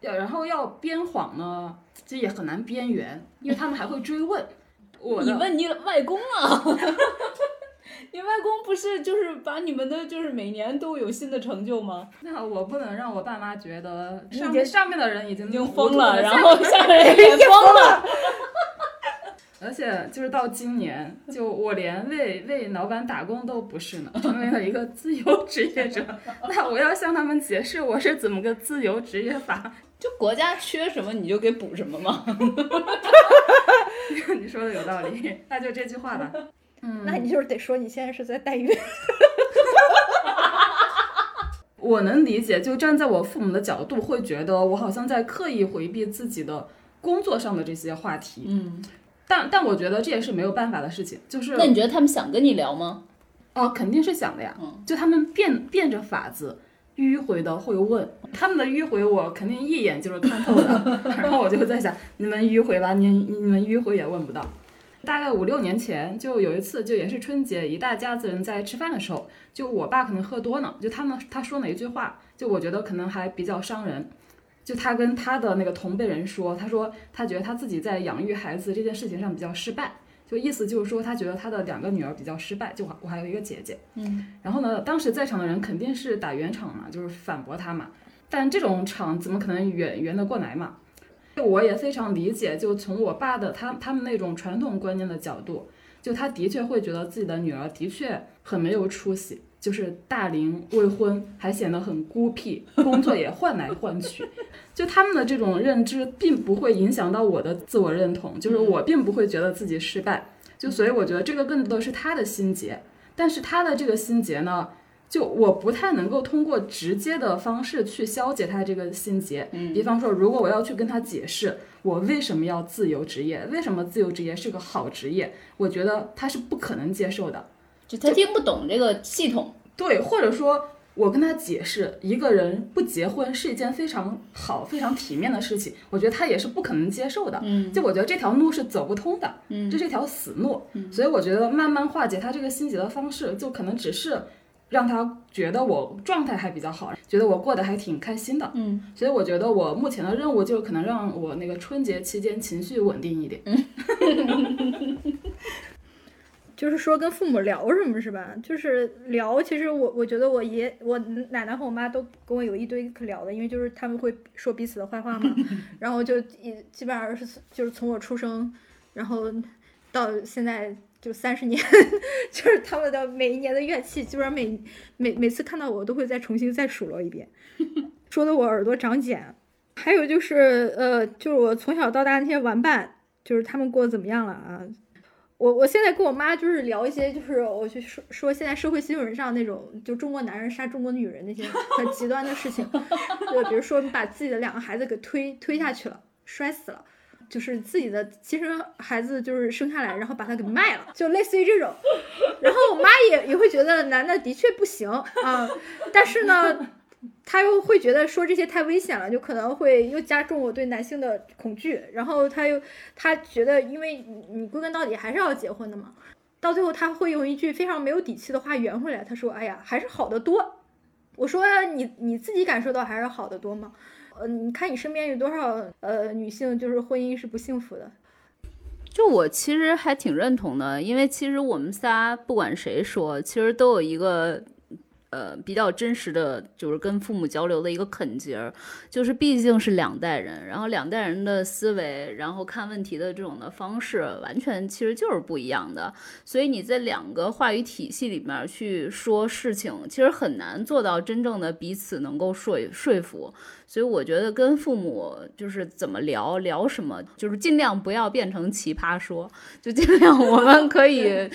要然后要编谎呢，这也很难编圆，因为他们还会追问。(laughs) 我你问你外公啊？(laughs) 你外公不是就是把你们的就是每年都有新的成就吗？那我不能让我爸妈觉得上面上面的人已经已经 (laughs) 疯了，然后下面人也疯了。而且就是到今年，就我连为为老板打工都不是呢，成为了一个自由职业者。那我要向他们解释我是怎么个自由职业法。就国家缺什么你就给补什么吗？(laughs) 你说的有道理，那就这句话吧。嗯，那你就是得说你现在是在代孕。(laughs) 我能理解，就站在我父母的角度，会觉得我好像在刻意回避自己的工作上的这些话题。嗯，但但我觉得这也是没有办法的事情。就是那你觉得他们想跟你聊吗？哦，肯定是想的呀。嗯，就他们变变着法子。迂回的会问他们的迂回，我肯定一眼就是看透的。(laughs) 然后我就在想，你们迂回吧，你你们迂回也问不到。大概五六年前，就有一次，就也是春节，一大家子人在吃饭的时候，就我爸可能喝多了，就他们他说了一句话，就我觉得可能还比较伤人。就他跟他的那个同辈人说，他说他觉得他自己在养育孩子这件事情上比较失败。就意思就是说，他觉得他的两个女儿比较失败，就我还有一个姐姐，嗯，然后呢，当时在场的人肯定是打圆场嘛，就是反驳他嘛，但这种场怎么可能圆圆得过来嘛？我也非常理解，就从我爸的他他们那种传统观念的角度，就他的确会觉得自己的女儿的确很没有出息。就是大龄未婚，还显得很孤僻，工作也换来换去，(laughs) 就他们的这种认知，并不会影响到我的自我认同，就是我并不会觉得自己失败，就所以我觉得这个更多的是他的心结，但是他的这个心结呢，就我不太能够通过直接的方式去消解他这个心结，嗯，比方说，如果我要去跟他解释我为什么要自由职业，为什么自由职业是个好职业，我觉得他是不可能接受的。就他听不懂这个系统，对，或者说我跟他解释，一个人不结婚是一件非常好、非常体面的事情，我觉得他也是不可能接受的。嗯，就我觉得这条路是走不通的，嗯，这是一条死路。嗯，所以我觉得慢慢化解他这个心结的方式，就可能只是让他觉得我状态还比较好，觉得我过得还挺开心的。嗯，所以我觉得我目前的任务就是可能让我那个春节期间情绪稳定一点。(laughs) 就是说跟父母聊什么是吧？就是聊，其实我我觉得我爷我奶奶和我妈都跟我有一堆可聊的，因为就是他们会说彼此的坏话嘛，(laughs) 然后就一基本上是就是从我出生，然后。到到现在就三十年，(laughs) 就是他们的每一年的怨气，基本上每每每次看到我都会再重新再数落一遍，说的我耳朵长茧。还有就是呃，就是我从小到大那些玩伴，就是他们过得怎么样了啊？我我现在跟我妈就是聊一些，就是我去说说现在社会新闻上那种就中国男人杀中国女人那些很极端的事情，(laughs) 就比如说把自己的两个孩子给推推下去了，摔死了，就是自己的亲生孩子就是生下来，然后把他给卖了，就类似于这种。然后我妈也也会觉得男的的确不行啊，但是呢。他又会觉得说这些太危险了，就可能会又加重我对男性的恐惧。然后他又他觉得，因为你你归根到底还是要结婚的嘛。到最后他会用一句非常没有底气的话圆回来，他说：“哎呀，还是好的多。”我说：“你你自己感受到还是好的多吗？呃，你看你身边有多少呃女性就是婚姻是不幸福的？”就我其实还挺认同的，因为其实我们仨不管谁说，其实都有一个。呃，比较真实的就是跟父母交流的一个肯节儿，就是毕竟是两代人，然后两代人的思维，然后看问题的这种的方式，完全其实就是不一样的。所以你在两个话语体系里面去说事情，其实很难做到真正的彼此能够说说服。所以我觉得跟父母就是怎么聊聊什么，就是尽量不要变成奇葩说，就尽量我们可以。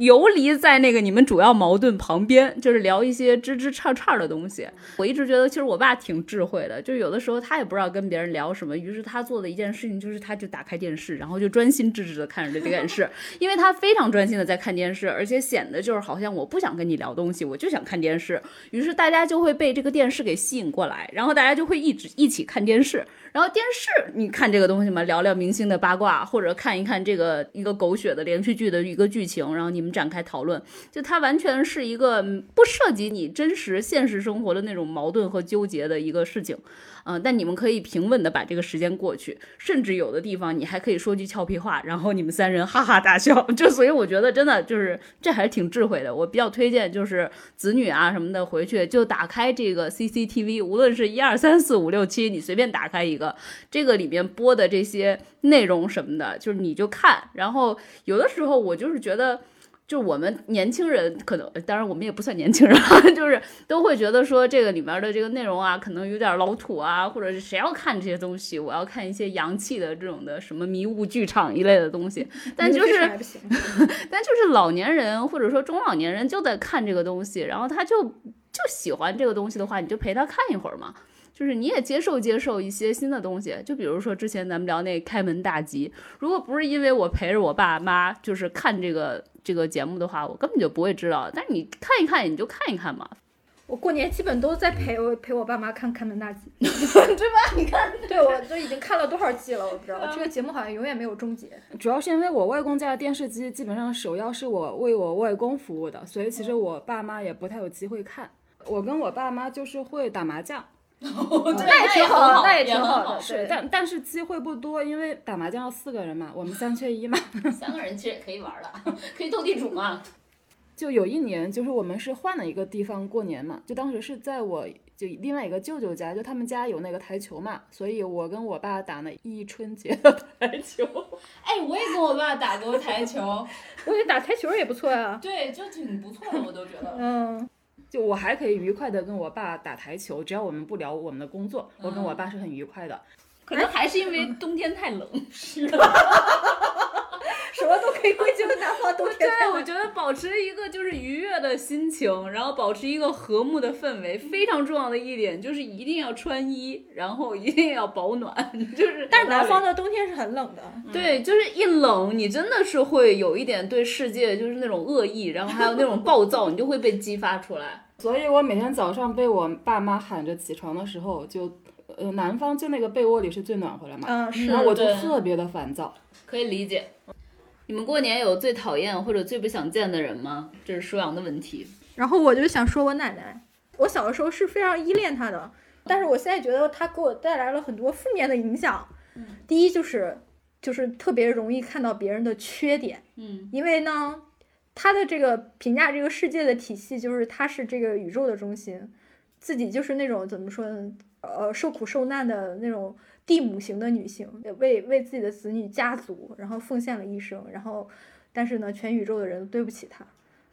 游离在那个你们主要矛盾旁边，就是聊一些枝枝杈杈的东西。我一直觉得，其实我爸挺智慧的，就有的时候他也不知道跟别人聊什么，于是他做的一件事情就是，他就打开电视，然后就专心致志的看着这电视，(laughs) 因为他非常专心的在看电视，而且显得就是好像我不想跟你聊东西，我就想看电视。于是大家就会被这个电视给吸引过来，然后大家就会一直一起看电视。然后电视，你看这个东西嘛，聊聊明星的八卦，或者看一看这个一个狗血的连续剧的一个剧情，然后你们展开讨论，就它完全是一个不涉及你真实现实生活的那种矛盾和纠结的一个事情。嗯，但你们可以平稳的把这个时间过去，甚至有的地方你还可以说句俏皮话，然后你们三人哈哈大笑。(laughs) 就所以我觉得真的就是这还是挺智慧的。我比较推荐就是子女啊什么的回去就打开这个 CCTV，无论是一二三四五六七，你随便打开一个，这个里面播的这些内容什么的，就是你就看。然后有的时候我就是觉得。就我们年轻人可能，当然我们也不算年轻人，(laughs) 就是都会觉得说这个里面的这个内容啊，可能有点老土啊，或者是谁要看这些东西？我要看一些洋气的这种的什么迷雾剧场一类的东西。(laughs) 但就是，但就是老年人或者说中老年人就在看这个东西，然后他就就喜欢这个东西的话，你就陪他看一会儿嘛。就是你也接受接受一些新的东西，就比如说之前咱们聊那开门大吉，如果不是因为我陪着我爸妈就是看这个这个节目的话，我根本就不会知道。但是你看一看，你就看一看嘛。我过年基本都在陪我陪我爸妈看开门大吉，(laughs) 对吧？你看，对我都已经看了多少季了，我不知道这个节目好像永远没有终结。主要是因为我外公家的电视机基本上首要是我为我外公服务的，所以其实我爸妈也不太有机会看。我跟我爸妈就是会打麻将。(laughs) 那也挺好，那也挺好的。是，但但是机会不多，因为打麻将要四个人嘛，我们三缺一嘛。(laughs) 三个人其实也可以玩了，可以斗地主嘛。(laughs) 就有一年，就是我们是换了一个地方过年嘛，就当时是在我就另外一个舅舅家，就他们家有那个台球嘛，所以我跟我爸打了一春节的台球。哎，我也跟我爸打过台球，我觉得打台球也不错呀。对，就挺不错的，我都觉得。嗯。就我还可以愉快的跟我爸打台球，只要我们不聊我们的工作，我跟我爸是很愉快的。可能还是因为冬天太冷。是。什 (laughs) 么都可以归咎南方冬天。对，我觉得保持一个就是愉悦的心情，然后保持一个和睦的氛围，非常重要的一点就是一定要穿衣，然后一定要保暖。(laughs) 就是，但是南方的冬天是很冷的。对，就是一冷，你真的是会有一点对世界就是那种恶意，然后还有那种暴躁，你就会被激发出来。所以我每天早上被我爸妈喊着起床的时候，就，呃，南方就那个被窝里是最暖和的嘛。嗯，是。然后我就特别的烦躁。可以理解。你们过年有最讨厌或者最不想见的人吗？这是舒阳的问题。然后我就想说，我奶奶，我小的时候是非常依恋她的，但是我现在觉得她给我带来了很多负面的影响。嗯，第一就是就是特别容易看到别人的缺点。嗯，因为呢，她的这个评价这个世界的体系就是她是这个宇宙的中心，自己就是那种怎么说呢？呃，受苦受难的那种。地母型的女性，为为自己的子女家族，然后奉献了一生，然后，但是呢，全宇宙的人都对不起她，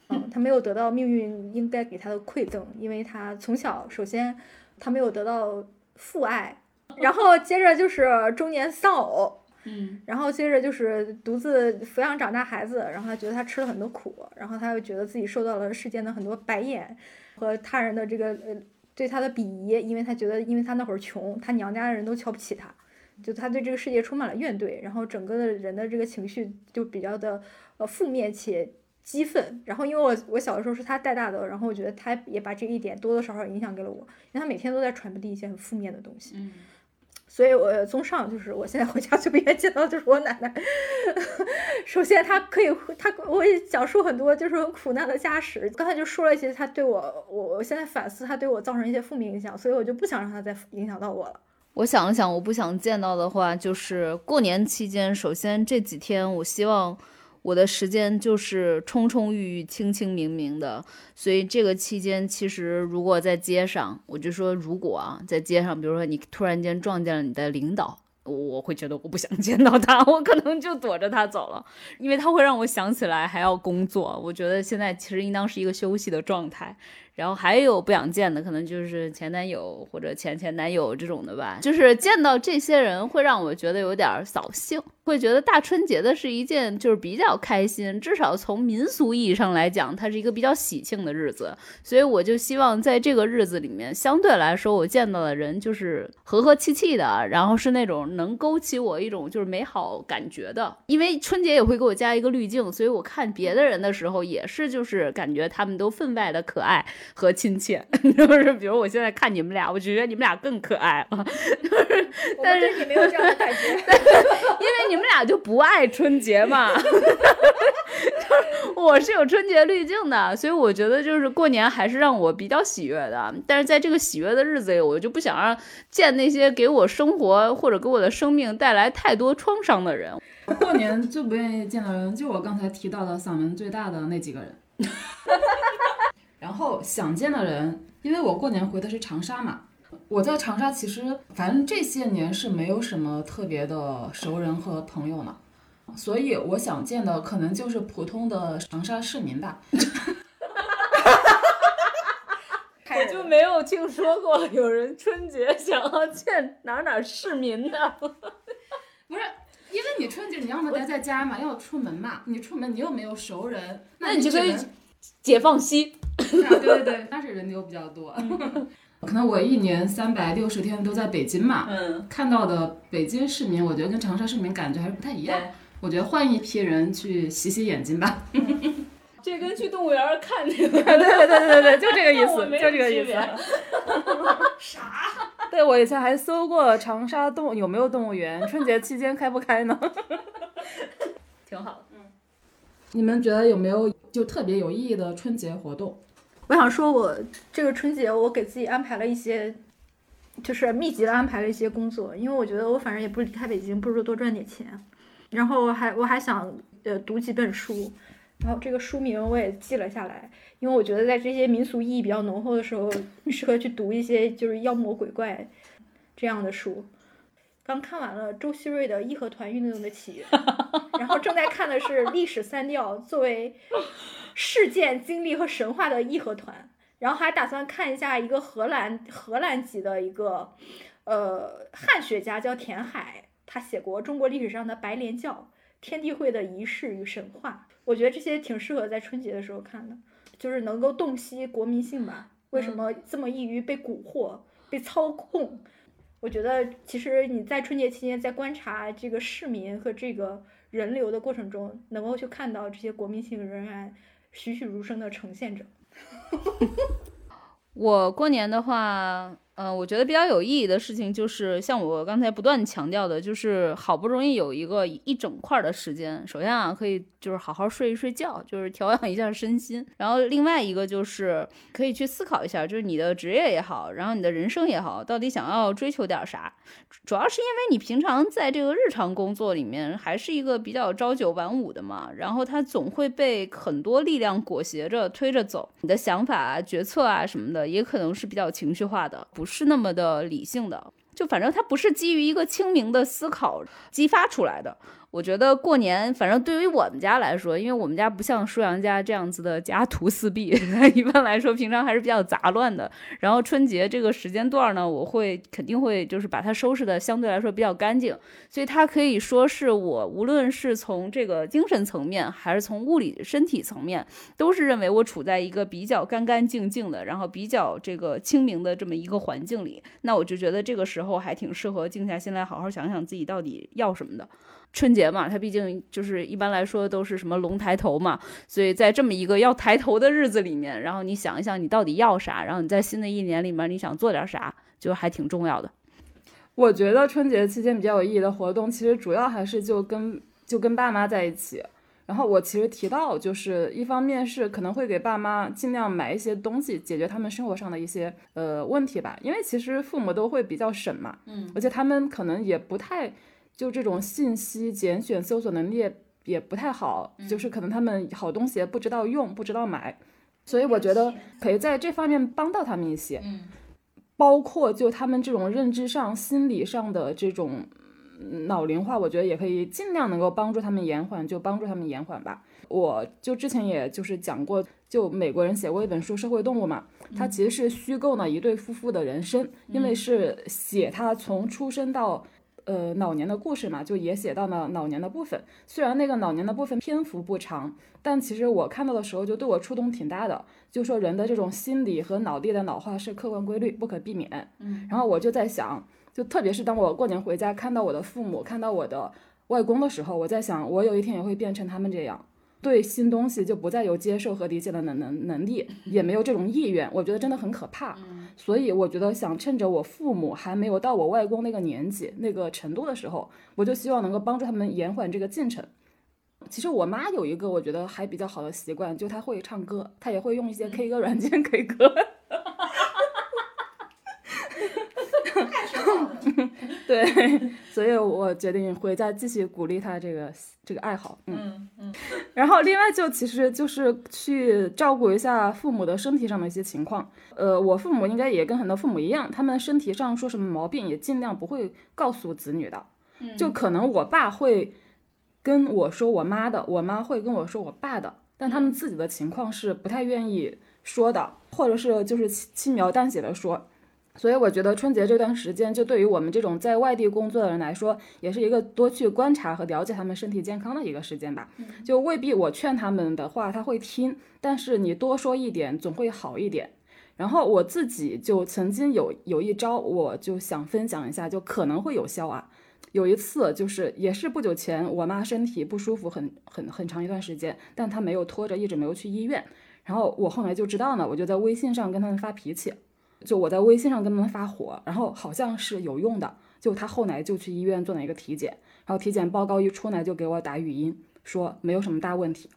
嗯，她没有得到命运应该给她的馈赠，因为她从小首先她没有得到父爱，然后接着就是中年丧偶。嗯，然后接着就是独自抚养长大孩子，然后她觉得她吃了很多苦，然后她又觉得自己受到了世间的很多白眼和他人的这个呃对他的鄙夷，因为他觉得因为他那会儿穷，他娘家的人都瞧不起他，就他对这个世界充满了怨怼，然后整个的人的这个情绪就比较的呃负面且激愤。然后因为我我小的时候是他带大的，然后我觉得他也把这一点多多少少影响给了我，因为他每天都在传递一些很负面的东西。嗯。所以，我综上就是，我现在回家最不愿意见到就是我奶奶。(laughs) 首先，她可以，她我也讲述很多就是苦难的家史。刚才就说了一些，她对我，我我现在反思，她对我造成一些负面影响，所以我就不想让她再影响到我了。我想了想，我不想见到的话，就是过年期间，首先这几天，我希望。我的时间就是充充裕裕、清清明明的，所以这个期间，其实如果在街上，我就说，如果啊，在街上，比如说你突然间撞见了你的领导，我会觉得我不想见到他，(laughs) 我可能就躲着他走了，因为他会让我想起来还要工作。我觉得现在其实应当是一个休息的状态。然后还有不想见的，可能就是前男友或者前前男友这种的吧。就是见到这些人，会让我觉得有点扫兴，会觉得大春节的是一件就是比较开心，至少从民俗意义上来讲，它是一个比较喜庆的日子。所以我就希望在这个日子里面，相对来说我见到的人就是和和气气的，然后是那种能勾起我一种就是美好感觉的。因为春节也会给我加一个滤镜，所以我看别的人的时候也是就是感觉他们都分外的可爱。和亲切，(laughs) 就是比如我现在看你们俩，我觉得你们俩更可爱了。就是，但是你没有这样的感觉，(laughs) 因为你们俩就不爱春节嘛。(laughs) 就是我是有春节滤镜的，所以我觉得就是过年还是让我比较喜悦的。但是在这个喜悦的日子里，我就不想让见那些给我生活或者给我的生命带来太多创伤的人。过年最不愿意见到人，就我刚才提到的嗓门最大的那几个人。然后想见的人，因为我过年回的是长沙嘛，我在长沙其实反正这些年是没有什么特别的熟人和朋友嘛，所以我想见的可能就是普通的长沙市民吧。(laughs) (laughs) 我就没有听说过有人春节想要见哪哪市民的。(laughs) 不是，因为你春节你要么待在家嘛，要出门嘛，你出门你又没有熟人，那你就可以解放西。(laughs) 对对对，那是人流比较多。(laughs) 可能我一年三百六十天都在北京嘛，嗯，看到的北京市民，我觉得跟长沙市民感觉还是不太一样。我觉得换一批人去洗洗眼睛吧。(laughs) 这跟去动物园看这个，对对对对对，就这个意思，就这个意思。啥？对，我以前还搜过长沙动有没有动物园，春节期间开不开呢？挺好。嗯，你们觉得有没有就特别有意义的春节活动？我想说，我这个春节我给自己安排了一些，就是密集的安排了一些工作，因为我觉得我反正也不离开北京，不如多赚点钱。然后我还我还想呃读几本书，然后这个书名我也记了下来，因为我觉得在这些民俗意义比较浓厚的时候，适合去读一些就是妖魔鬼怪这样的书。刚看完了周希瑞的《义和团运动的起源》，然后正在看的是历史三调作为。事件经历和神话的义和团，然后还打算看一下一个荷兰荷兰籍的一个，呃，汉学家叫田海，他写过中国历史上的白莲教、天地会的仪式与神话。我觉得这些挺适合在春节的时候看的，就是能够洞悉国民性吧，为什么这么易于被蛊惑、被操控？我觉得其实你在春节期间在观察这个市民和这个人流的过程中，能够去看到这些国民性仍然。栩栩如生的呈现着。(laughs) 我过年的话。嗯，我觉得比较有意义的事情就是，像我刚才不断强调的，就是好不容易有一个一整块的时间，首先啊，可以就是好好睡一睡觉，就是调养一下身心。然后另外一个就是可以去思考一下，就是你的职业也好，然后你的人生也好，到底想要追求点啥？主要是因为你平常在这个日常工作里面还是一个比较朝九晚五的嘛，然后他总会被很多力量裹挟着推着走，你的想法啊、决策啊什么的，也可能是比较情绪化的，不。是那么的理性的，就反正它不是基于一个清明的思考激发出来的。我觉得过年，反正对于我们家来说，因为我们家不像舒阳家这样子的家徒四壁，(laughs) 一般来说平常还是比较杂乱的。然后春节这个时间段呢，我会肯定会就是把它收拾的相对来说比较干净，所以它可以说是我无论是从这个精神层面，还是从物理身体层面，都是认为我处在一个比较干干净净的，然后比较这个清明的这么一个环境里。那我就觉得这个时候还挺适合静下心来好好想想自己到底要什么的。春节嘛，它毕竟就是一般来说都是什么龙抬头嘛，所以在这么一个要抬头的日子里面，然后你想一想你到底要啥，然后你在新的一年里面你想做点啥，就还挺重要的。我觉得春节期间比较有意义的活动，其实主要还是就跟就跟爸妈在一起。然后我其实提到，就是一方面是可能会给爸妈尽量买一些东西，解决他们生活上的一些呃问题吧，因为其实父母都会比较省嘛，嗯，而且他们可能也不太。就这种信息拣选、搜索能力也不太好，就是可能他们好东西不知道用、不知道买，所以我觉得可以在这方面帮到他们一些。嗯，包括就他们这种认知上、心理上的这种脑龄化，我觉得也可以尽量能够帮助他们延缓，就帮助他们延缓吧。我就之前也就是讲过，就美国人写过一本书《社会动物》嘛，它其实是虚构了一对夫妇的人生，因为是写他从出生到。呃，老年的故事嘛，就也写到了老年的部分。虽然那个老年的部分篇幅不长，但其实我看到的时候就对我触动挺大的。就说人的这种心理和脑力的老化是客观规律，不可避免。嗯，然后我就在想，就特别是当我过年回家看到我的父母，看到我的外公的时候，我在想，我有一天也会变成他们这样。对新东西就不再有接受和理解的能能能力，也没有这种意愿，我觉得真的很可怕。所以我觉得想趁着我父母还没有到我外公那个年纪、那个程度的时候，我就希望能够帮助他们延缓这个进程。其实我妈有一个我觉得还比较好的习惯，就她会唱歌，她也会用一些 K 歌软件 (laughs) K 歌。(laughs) 对，所以我决定回家继续鼓励他这个这个爱好。嗯嗯。然后另外就其实就是去照顾一下父母的身体上的一些情况。呃，我父母应该也跟很多父母一样，他们身体上说什么毛病也尽量不会告诉子女的。就可能我爸会跟我说我妈的，我妈会跟我说我爸的，但他们自己的情况是不太愿意说的，或者是就是轻描淡写的说。所以我觉得春节这段时间，就对于我们这种在外地工作的人来说，也是一个多去观察和了解他们身体健康的一个时间吧。就未必我劝他们的话他会听，但是你多说一点总会好一点。然后我自己就曾经有有一招，我就想分享一下，就可能会有效啊。有一次就是也是不久前，我妈身体不舒服很很很长一段时间，但她没有拖着，一直没有去医院。然后我后来就知道呢，我就在微信上跟他们发脾气。就我在微信上跟他们发火，然后好像是有用的，就他后来就去医院做了一个体检，然后体检报告一出来就给我打语音说没有什么大问题，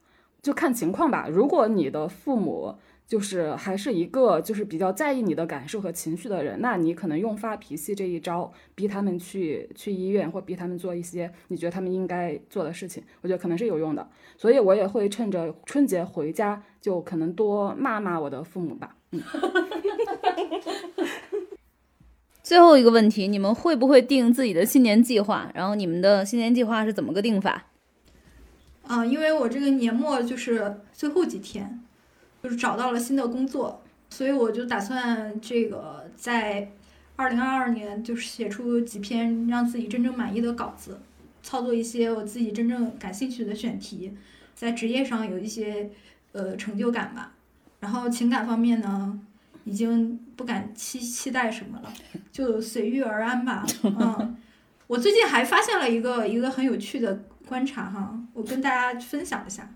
就看情况吧。如果你的父母就是还是一个就是比较在意你的感受和情绪的人，那你可能用发脾气这一招逼他们去去医院或逼他们做一些你觉得他们应该做的事情，我觉得可能是有用的。所以我也会趁着春节回家就可能多骂骂我的父母吧。嗯。(laughs) (laughs) 最后一个问题，你们会不会定自己的新年计划？然后你们的新年计划是怎么个定法？啊，因为我这个年末就是最后几天，就是找到了新的工作，所以我就打算这个在二零二二年就是写出几篇让自己真正满意的稿子，操作一些我自己真正感兴趣的选题，在职业上有一些呃成就感吧。然后情感方面呢？已经不敢期期待什么了，(laughs) 就随遇而安吧。嗯，我最近还发现了一个一个很有趣的观察哈，我跟大家分享一下，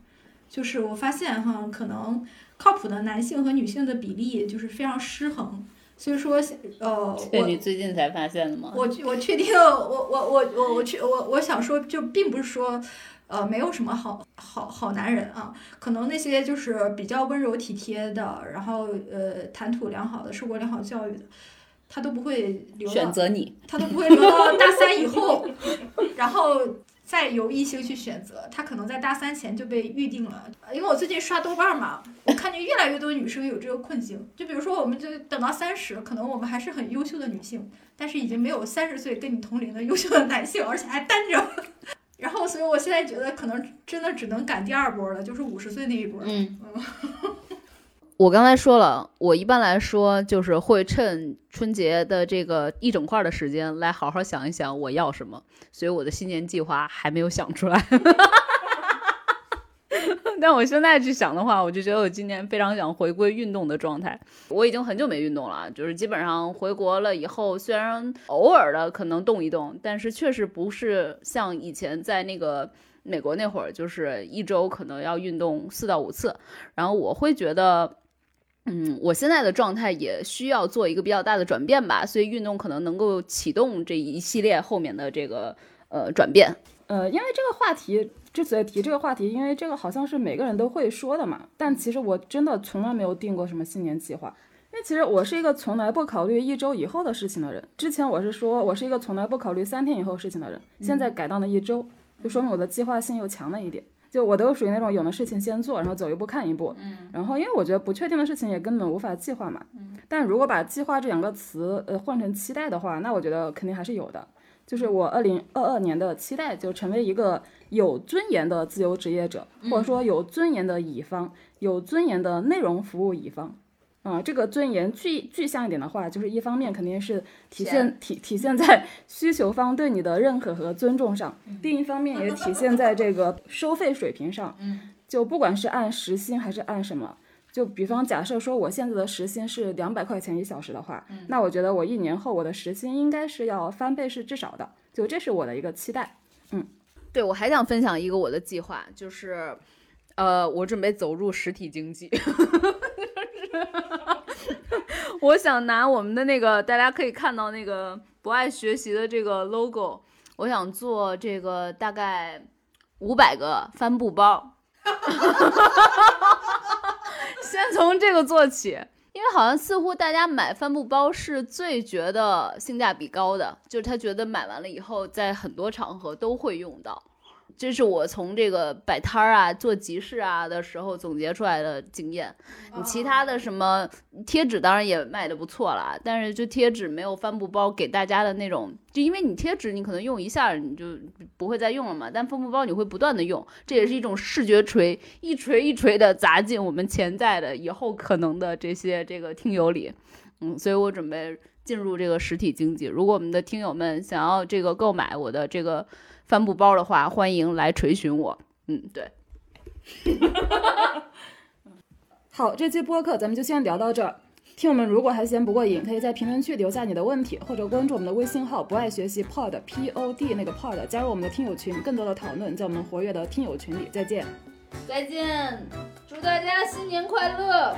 就是我发现哈，可能靠谱的男性和女性的比例就是非常失衡。所以说，呃，我你最近才发现的吗？我我确定，我我我我我确我我想说，就并不是说。呃，没有什么好好好男人啊，可能那些就是比较温柔体贴的，然后呃谈吐良好的，受过良好教育的，他都不会留选择你，他都不会留到大三以后，(laughs) 然后再由异性去选择，他可能在大三前就被预定了。因为我最近刷豆瓣嘛，我看看见越来越多女生有这个困境。就比如说，我们就等到三十，可能我们还是很优秀的女性，但是已经没有三十岁跟你同龄的优秀的男性，而且还单着。然后，所以我现在觉得可能真的只能赶第二波了，就是五十岁那一波。嗯。(laughs) 我刚才说了，我一般来说就是会趁春节的这个一整块的时间来好好想一想我要什么，所以我的新年计划还没有想出来。(laughs) (laughs) 但我现在去想的话，我就觉得我今年非常想回归运动的状态。我已经很久没运动了，就是基本上回国了以后，虽然偶尔的可能动一动，但是确实不是像以前在那个美国那会儿，就是一周可能要运动四到五次。然后我会觉得。嗯，我现在的状态也需要做一个比较大的转变吧，所以运动可能能够启动这一系列后面的这个呃转变。呃，因为这个话题之所以提这个话题，因为这个好像是每个人都会说的嘛。但其实我真的从来没有定过什么新年计划，因为其实我是一个从来不考虑一周以后的事情的人。之前我是说我是一个从来不考虑三天以后事情的人，现在改到了一周，就说明我的计划性又强了一点。就我都属于那种有的事情先做，然后走一步看一步。嗯，然后因为我觉得不确定的事情也根本无法计划嘛。嗯，但如果把计划这两个词呃换成期待的话，那我觉得肯定还是有的。就是我二零二二年的期待，就成为一个有尊严的自由职业者，或者说有尊严的乙方，有尊严的内容服务乙方。啊，这个尊严具具象一点的话，就是一方面肯定是体现体体现在需求方对你的认可和尊重上，另一方面也体现在这个收费水平上。就不管是按时薪还是按什么，就比方假设说我现在的时薪是两百块钱一小时的话，那我觉得我一年后我的时薪应该是要翻倍是至少的。就这是我的一个期待。对我还想分享一个我的计划，就是，呃，我准备走入实体经济。(laughs) 我想拿我们的那个，大家可以看到那个不爱学习的这个 logo，我想做这个大概五百个帆布包，(laughs) 先从这个做起，因为好像似乎大家买帆布包是最觉得性价比高的，就是他觉得买完了以后，在很多场合都会用到。这是我从这个摆摊儿啊、做集市啊的时候总结出来的经验。你其他的什么贴纸，当然也卖的不错了，但是就贴纸没有帆布包给大家的那种，就因为你贴纸你可能用一下你就不会再用了嘛，但帆布包你会不断的用，这也是一种视觉锤，一锤一锤的砸进我们潜在的以后可能的这些这个听友里。嗯，所以我准备进入这个实体经济。如果我们的听友们想要这个购买我的这个。帆布包的话，欢迎来垂询我。嗯，对。(laughs) 好，这期播客咱们就先聊到这儿。听友们如果还嫌不过瘾，可以在评论区留下你的问题，或者关注我们的微信号“不爱学习 Pod P O D” 那个 Pod，加入我们的听友群，更多的讨论在我们活跃的听友群里。再见。再见，祝大家新年快乐。